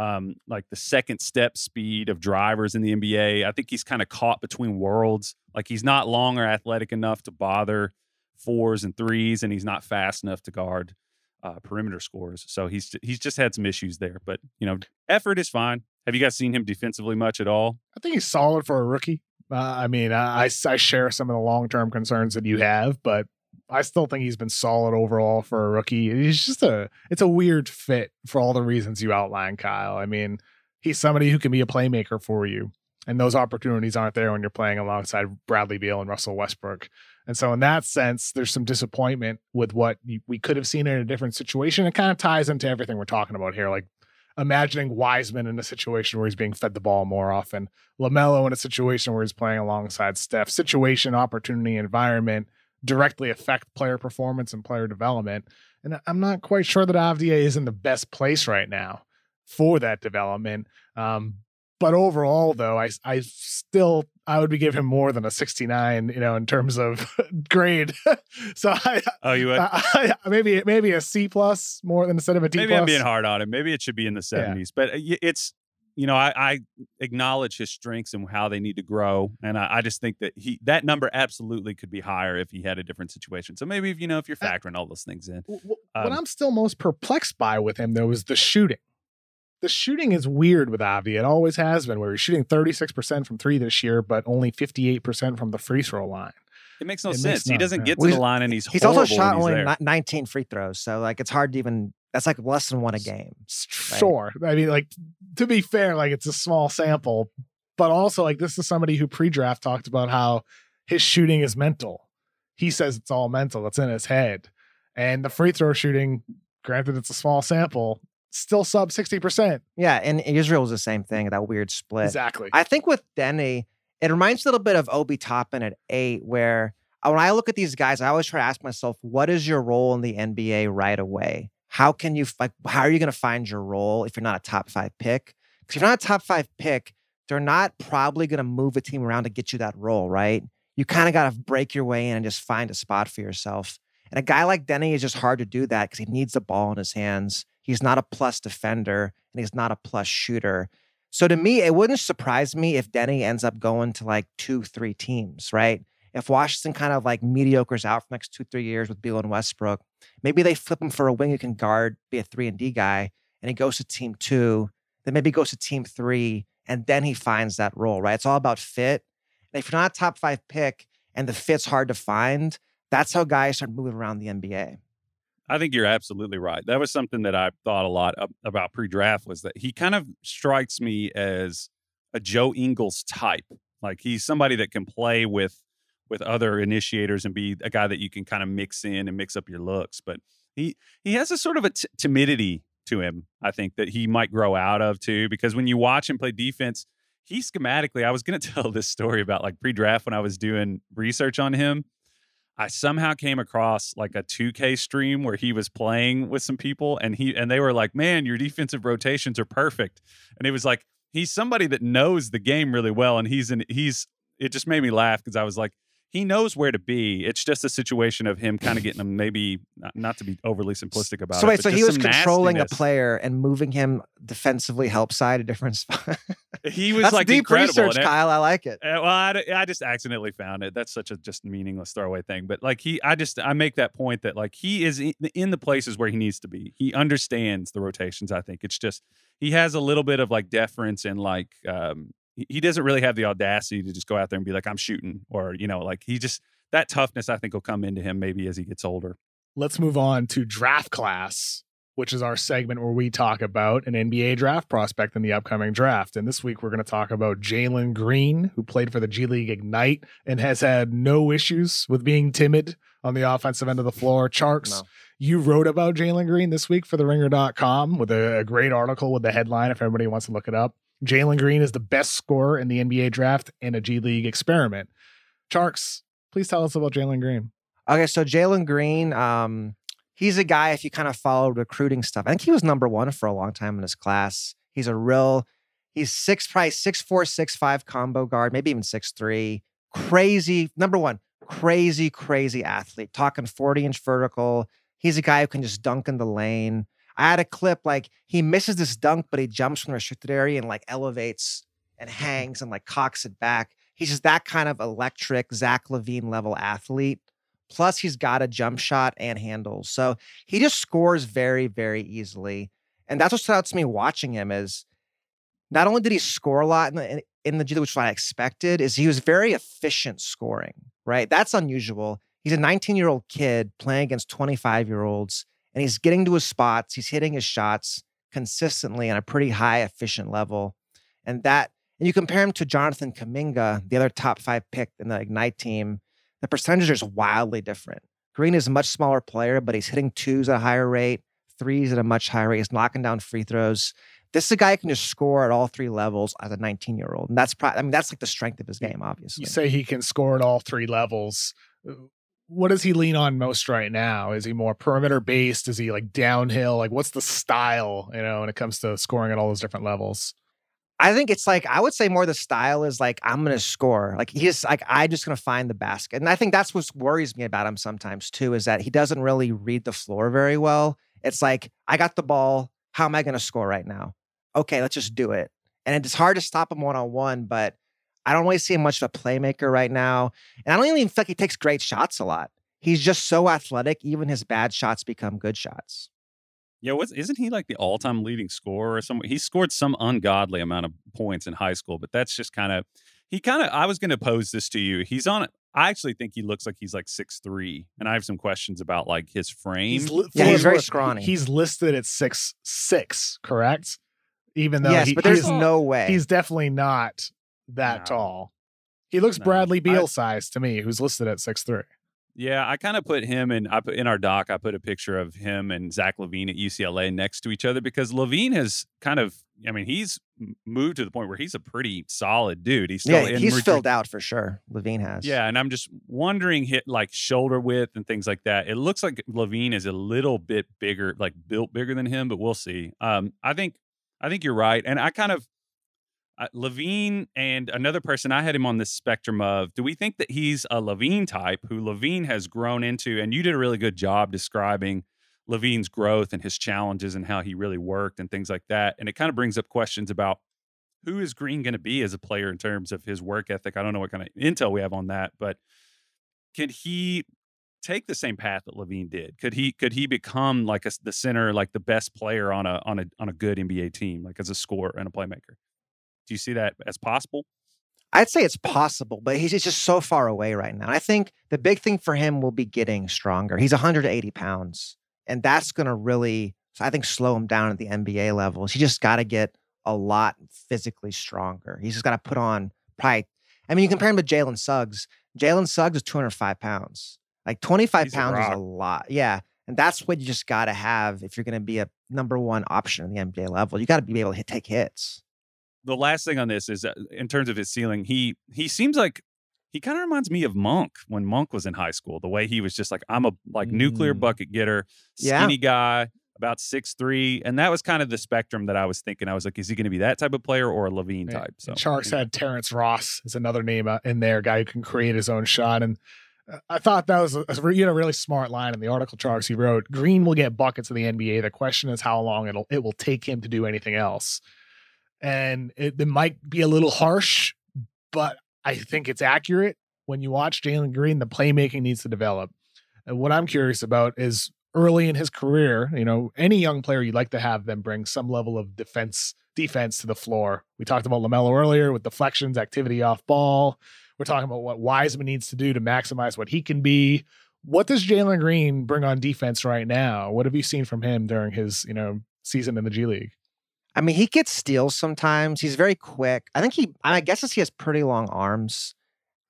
um, like the second step speed of drivers in the NBA. I think he's kind of caught between worlds. Like he's not long or athletic enough to bother fours and threes, and he's not fast enough to guard uh, perimeter scores. So he's he's just had some issues there. But you know, effort is fine. Have you guys seen him defensively much at all? I think he's solid for a rookie. Uh, I mean, I, I I share some of the long term concerns that you have, but I still think he's been solid overall for a rookie. He's just a it's a weird fit for all the reasons you outlined, Kyle. I mean, he's somebody who can be a playmaker for you. And those opportunities aren't there when you're playing alongside Bradley Beal and Russell Westbrook. And so, in that sense, there's some disappointment with what we could have seen in a different situation. It kind of ties into everything we're talking about here. Like imagining Wiseman in a situation where he's being fed the ball more often, LaMelo in a situation where he's playing alongside Steph. Situation, opportunity, environment directly affect player performance and player development. And I'm not quite sure that Avdija is in the best place right now for that development. Um, but overall, though, I I still I would be giving him more than a 69, you know, in terms of grade. so I oh you would I, I, maybe maybe a C plus more than instead of a D. maybe plus. I'm being hard on him. Maybe it should be in the 70s, but uh, it's you know I, I acknowledge his strengths and how they need to grow, and I, I just think that he that number absolutely could be higher if he had a different situation. So maybe if you know if you're Uh, factoring all those things in, W- w- Um, what I'm still most perplexed by with him though is the shooting. The shooting is weird with Avi. It always has been, where he's shooting 36% from three this year, but only 58% from the free throw line. it makes no It makes sense. he doesn't yeah. get to Well, the line, and he's He's also horrible when shot he's only there. 19 free throws, so like it's hard to even. That's like less than one a game. Right. Sure. I mean, like, to be fair, like, it's a small sample, but also, like, this is somebody who pre draft talked about how his shooting is mental. He says it's all mental, it's in his head. And the free throw shooting, granted, it's a small sample, still sub 60%. Yeah, and Israel was the same thing. That weird split. Exactly. I think with Deni, it reminds me a little bit of Obi Toppin at eight, where uh, when I look at these guys, I always try to ask myself, what is your role in the NBA right away? How can you like? How are you going to find your role if you're not a top five pick? Because if you're not a top five pick, they're not probably going to move a team around to get you that role, right? You kind of got to break your way in and just find a spot for yourself. And a guy like Deni is just hard to do that because he needs the ball in his hands. He's not a plus defender and he's not a plus shooter. So to me, it wouldn't surprise me if Deni ends up going to like two, three teams, right? If Washington kind of like mediocres out for next two, three years with Beal and Westbrook, maybe they flip him for a wing who can guard, be a three and D guy, and he goes to team two, then maybe goes to team three, and then he finds that role, right? It's all about fit. And if you're not a top five pick and the fit's hard to find, that's how guys start moving around the NBA. I think you're absolutely right. That was something that I thought a lot about pre-draft was that he kind of strikes me as a Joe Ingles type. Like he's somebody that can play with with other initiators and be a guy that you can kind of mix in and mix up your looks. But he he has a sort of a t- timidity to him. I think that he might grow out of too because when you watch him play defense, he schematically. I was going to tell this story about like pre-draft when I was doing research on him. I somehow came across like a 2K stream where he was playing with some people and he and they were like, "Man, your defensive rotations are perfect." And it was like he's somebody that knows the game really well and he's in he's it just made me laugh because I was like he knows where to be. It's just a situation of him kind of getting him maybe not, not to be overly simplistic about so it. wait, so he was controlling a player and moving him defensively help side a different spot. He was That's like deep research, it- Kyle. I like it. Uh, well, I just accidentally found it. That's such a just meaningless throwaway thing. But like he, I just I make that point that like he is in, in the places where he needs to be. He understands the rotations. I think it's just he has a little bit of like deference and like um he, he doesn't really have the audacity to just go out there and be like I'm shooting or you know like he just that toughness I think will come into him maybe as he gets older. Let's move on to draft class, which is our segment where we talk about an NBA draft prospect in the upcoming draft. And this week we're going to talk about Jalen Green, who played for the G League Ignite and has had no issues with being timid on the offensive end of the floor. Tjarks, No. you wrote about Jalen Green this week for the ringer.com with a, a great article with the headline if everybody wants to look it up. Jalen Green is the best scorer in the NBA draft and a G League experiment. Tjarks, please tell us about Jalen Green. Okay, so Jalen Green, um, he's a guy, if you kind of follow recruiting stuff, I think he was number one for a long time in his class. He's a real, he's six, probably six four, six five combo guard, maybe even six three. Crazy, number one, crazy, crazy athlete. Talking 40 inch vertical. He's a guy who can just dunk in the lane. I had a clip like he misses this dunk, but he jumps from the restricted area and like elevates and mm-hmm. hangs and like cocks it back. He's just that kind of electric Zach LaVine level athlete. Plus, he's got a jump mm. shot and handles. So he just scores very, very easily. And that's what stood out to me watching him is not only did he score a lot in the, in the G League, which I expected, is he was very efficient scoring, right? That's unusual. He's a 19 year old kid playing against 25 year olds, and he's getting to his spots. He's hitting his shots consistently on a pretty high efficient level. And that, And you compare him to Jonathan Kuminga, the other top five pick in the Ignite team, the percentages are wildly different. Green is a much smaller player, but he's hitting twos at a higher rate, threes at a much higher rate. He's knocking down free throws. This is a guy who can just score at all three levels as a 19 year old. And that's probably, I mean, that's like the strength of his game, obviously. You say he can score at all three levels. Uh, What does he lean on most right now? Is he more perimeter based? Is he like downhill? Like, what's the style, you know, when it comes to scoring at all those different levels? I think it's like I would say more the style is like I'm gonna score. Like he's like I just gonna find the basket, and I think that's what worries me about him sometimes too is that he doesn't really read the floor very well. It's like I got the ball. How am I gonna score right now? Okay, let's just do it. And it's hard to stop him one on one, but I don't really see him much of a playmaker right now. And I don't even feel like he takes great shots a lot. He's just so athletic. Even his bad shots become good shots. Yeah, was isn't he like the all-time leading scorer or something? He scored some ungodly amount of points in high school, but that's just kind of he kind of I was going to pose this to you. He's on it. I actually think he looks like he's like six three, and I have some questions about like his frame. li- Yeah, he's very worth, scrawny. He's listed at six six, correct? Even though yes, he- but there's he's, no way. he's definitely not that No. tall. He looks No. Bradley Beal I- size to me, who's listed at six three. Yeah, I kind of put him and I put in our doc. I put a picture of him and Zach LaVine at UCLA next to each other because LaVine has kind of, I mean, he's moved to the point where he's a pretty solid dude. He's still yeah, in he's Madrid- filled out for sure. LaVine has. Yeah, and I'm just wondering, hit like shoulder width and things like that. It looks like LaVine is a little bit bigger, like built bigger than him, but we'll see. Um, I think, I think you're right, and I kind of uh, LaVine and another person I had him on this spectrum of. Do we think that he's a LaVine type who LaVine has grown into? And you did a really good job describing LaVine's growth and his challenges and how he really worked and things like that. And it kind of brings up questions about who is Green going to be as a player in terms of his work ethic. I don't know what kind of intel we have on that, but could he take the same path that LaVine did? Could he could he become like a, the center, like the best player on a on a on a good NBA team, like as a scorer and a playmaker? Do you see that as possible? I'd say it's possible, but he's he's just so far away right now. I think the big thing for him will be getting stronger. He's 180 pounds, and that's going to really, I think, slow him down at the NBA levels. He just got to get a lot physically stronger. He's just got to put on probably. I mean, you compare him to Jalen Suggs. Jalen Suggs is 205 pounds. Like 25 He's a pounds is a lot. Yeah. And that's what you just got to have if you're going to be a number one option in the NBA level. You got to be able to hit, take hits. The last thing on this is that in terms of his ceiling, he he seems like he kind of reminds me of Monk when Monk was in high school. The way he was just like I'm a like nuclear Mm. bucket getter, Yeah. skinny guy, about six three, and that was kind of the spectrum that I was thinking. I was like, is he going to be that type of player or a LaVine Yeah, type? So And Tjarks had Terrence Ross is another name uh, in there, guy who can create his own shot. And uh, I thought that was a, you know really smart line in the article Tjarks he wrote. Green will get buckets in the NBA. The question is how long it'll it will take him to do anything else. And it, it might be a little harsh, but I think it's accurate. When you watch Jalen Green, the playmaking needs to develop. And what I'm curious about is early in his career, you know, any young player you'd like to have them bring some level of defense defense to the floor. We talked about LaMelo earlier with deflections, activity off ball. We're talking about what Wiseman needs to do to maximize what he can be. What does Jalen Green bring on defense right now? What have you seen from him during his, you know, season in the G League? I mean, he gets steals sometimes. He's very quick. I think he, I guess he has pretty long arms.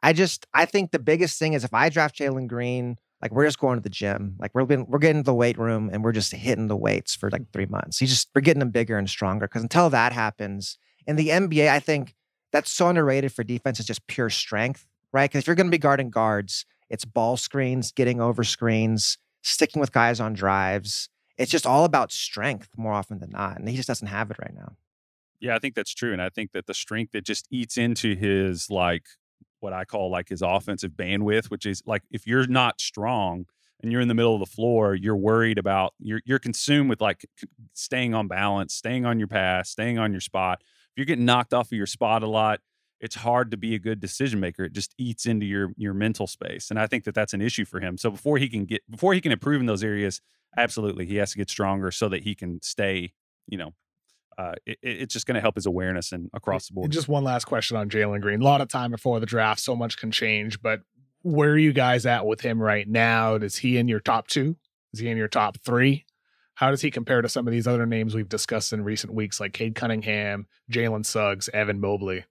I just, I think the biggest thing is if I draft Jalen Green, like we're just going to the gym, like we're we're getting to the weight room and we're just hitting the weights for like three months. He's just, we're getting him bigger and stronger. Because until that happens in the NBA, I think that's so underrated for defense is just pure strength, right? Because if you're going to be guarding guards, it's ball screens, getting over screens, sticking with guys on drives. It's just all about strength more often than not. And he just doesn't have it right now. Yeah, I think that's true. And I think that the strength that just eats into his like what I call like his offensive bandwidth, which is like if you're not strong and you're in the middle of the floor, you're worried about you're you're consumed with like staying on balance, staying on your pass, staying on your spot. If you're getting knocked off of your spot a lot, it's hard to be a good decision maker. It just eats into your your mental space, and I think that that's an issue for him. So before he can get before he can improve in those areas, absolutely he has to get stronger so that he can stay, you know, uh, it, it- it's just going to help his awareness and across the board. And just one last question on Jalen Green. A lot of time before the draft, so much can change. But where are you guys at with him right now? Is he in your top two? Is he in your top three? How does he compare to some of these other names we've discussed in recent weeks, like Cade Cunningham, Jalen Suggs, Evan Mobley?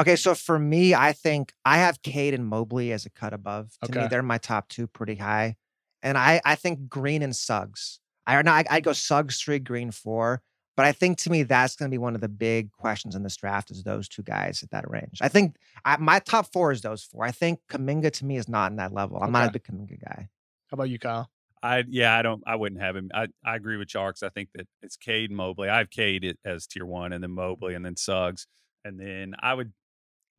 Okay, so for me, I think I have Cade and Mobley as a cut above. To Okay. me, they're my top two, pretty high. And I, I think Green and Suggs. I no, I, I'd go Suggs three, Green four. But I think to me, that's going to be one of the big questions in this draft is those two guys at that range. I think I, my top four is those four. I think Kuminga to me is not in that level. I'm not a big Kuminga guy. How about you, Kyle? I yeah, I don't I wouldn't have him. I, I agree with Tjarks. I think that it's Cade and Mobley. I have Cade it as tier one and then Mobley and then Suggs. And then I would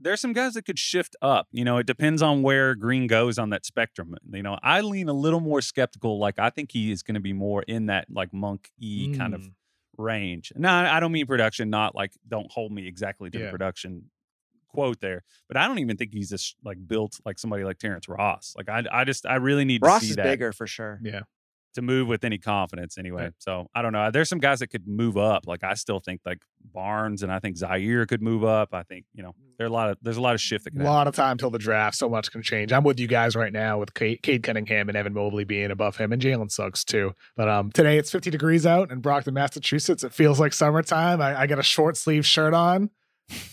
there's some guys that could shift up. You know, it depends on where Green goes on that spectrum. You know, I lean a little more skeptical. Like I think he is going to be more in that like monk e kind of Mm. range. No, I don't mean production, not like don't hold me exactly to Yeah. the production quote there. But I don't even think he's just like built like somebody like Terrence Ross. Like I I just I really need Ross to see is that bigger for sure. Yeah. To move with any confidence anyway. Right. So I don't know. There's some guys that could move up. Like I still think like Barnes and I think Zaire could move up. I think, you know, there are a lot of there's a lot of shift that A can happen. lot of time till the draft. So much can change. I'm with you guys right now with Kate, Cade Cunningham and Evan Mobley being above him and Jalen Suggs too. But um, today it's 50 degrees out in Brockton, Massachusetts. It feels like summertime. I, I got a short sleeve shirt on.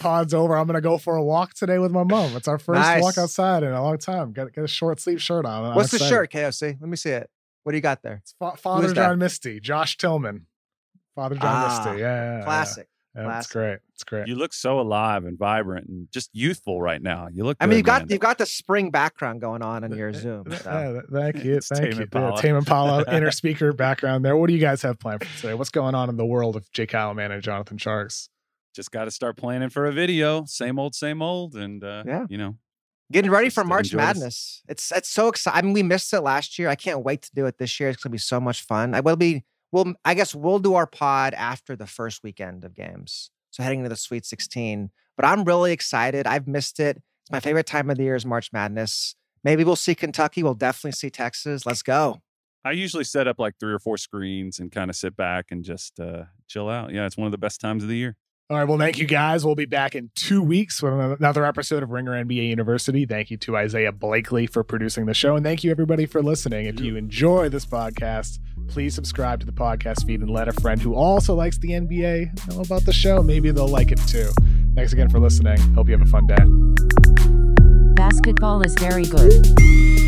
Pod's over. I'm gonna go for a walk today with my mom. It's our first Nice. walk outside in a long time. Got, got a short sleeve shirt on. I'm What's the excited. shirt, KFC? Let me see it. What do you got there? It's Fa- Father that? John Misty, Josh Tillman. Father John Ah, Misty. Yeah, yeah, yeah. Classic. Yeah, it's classic. great. It's great. You look so alive and vibrant and just youthful right now. You look I mean, good, you've got man. you've got the spring background going on in your Zoom. Yeah, So. th- thank you. It's Thank Tame you. Impala. Yeah, Tame Impala inner speaker background there. What do you guys have planned for today? What's going on in the world of J. Kyle Mann and Jonathan Tjarks? just got to start planning for a video. Same old, same old. And uh, Yeah. you know, Getting ready for March. Madness. It's it's so exciting. I mean, we missed it last year. I can't wait to do it this year. It's gonna be so much fun. I will be. Well, I guess we'll do our pod after the first weekend of games. So heading into the Sweet 16. But I'm really excited. I've missed it. It's my favorite time of the year is March Madness. Maybe we'll see Kentucky. We'll definitely see Texas. Let's go. I usually set up like three or four screens and kind of sit back and just uh, chill out. Yeah, it's one of the best times of the year. All right. Well, thank you guys. We'll be back in two weeks with another episode of Ringer NBA University. Thank you to Isaiah Blakely for producing the show. And thank you, everybody, for listening. If you enjoy this podcast, please subscribe to the podcast feed and let a friend who also likes the NBA know about the show. Maybe they'll like it too. Thanks again for listening. Hope you have a fun day. Basketball is very good.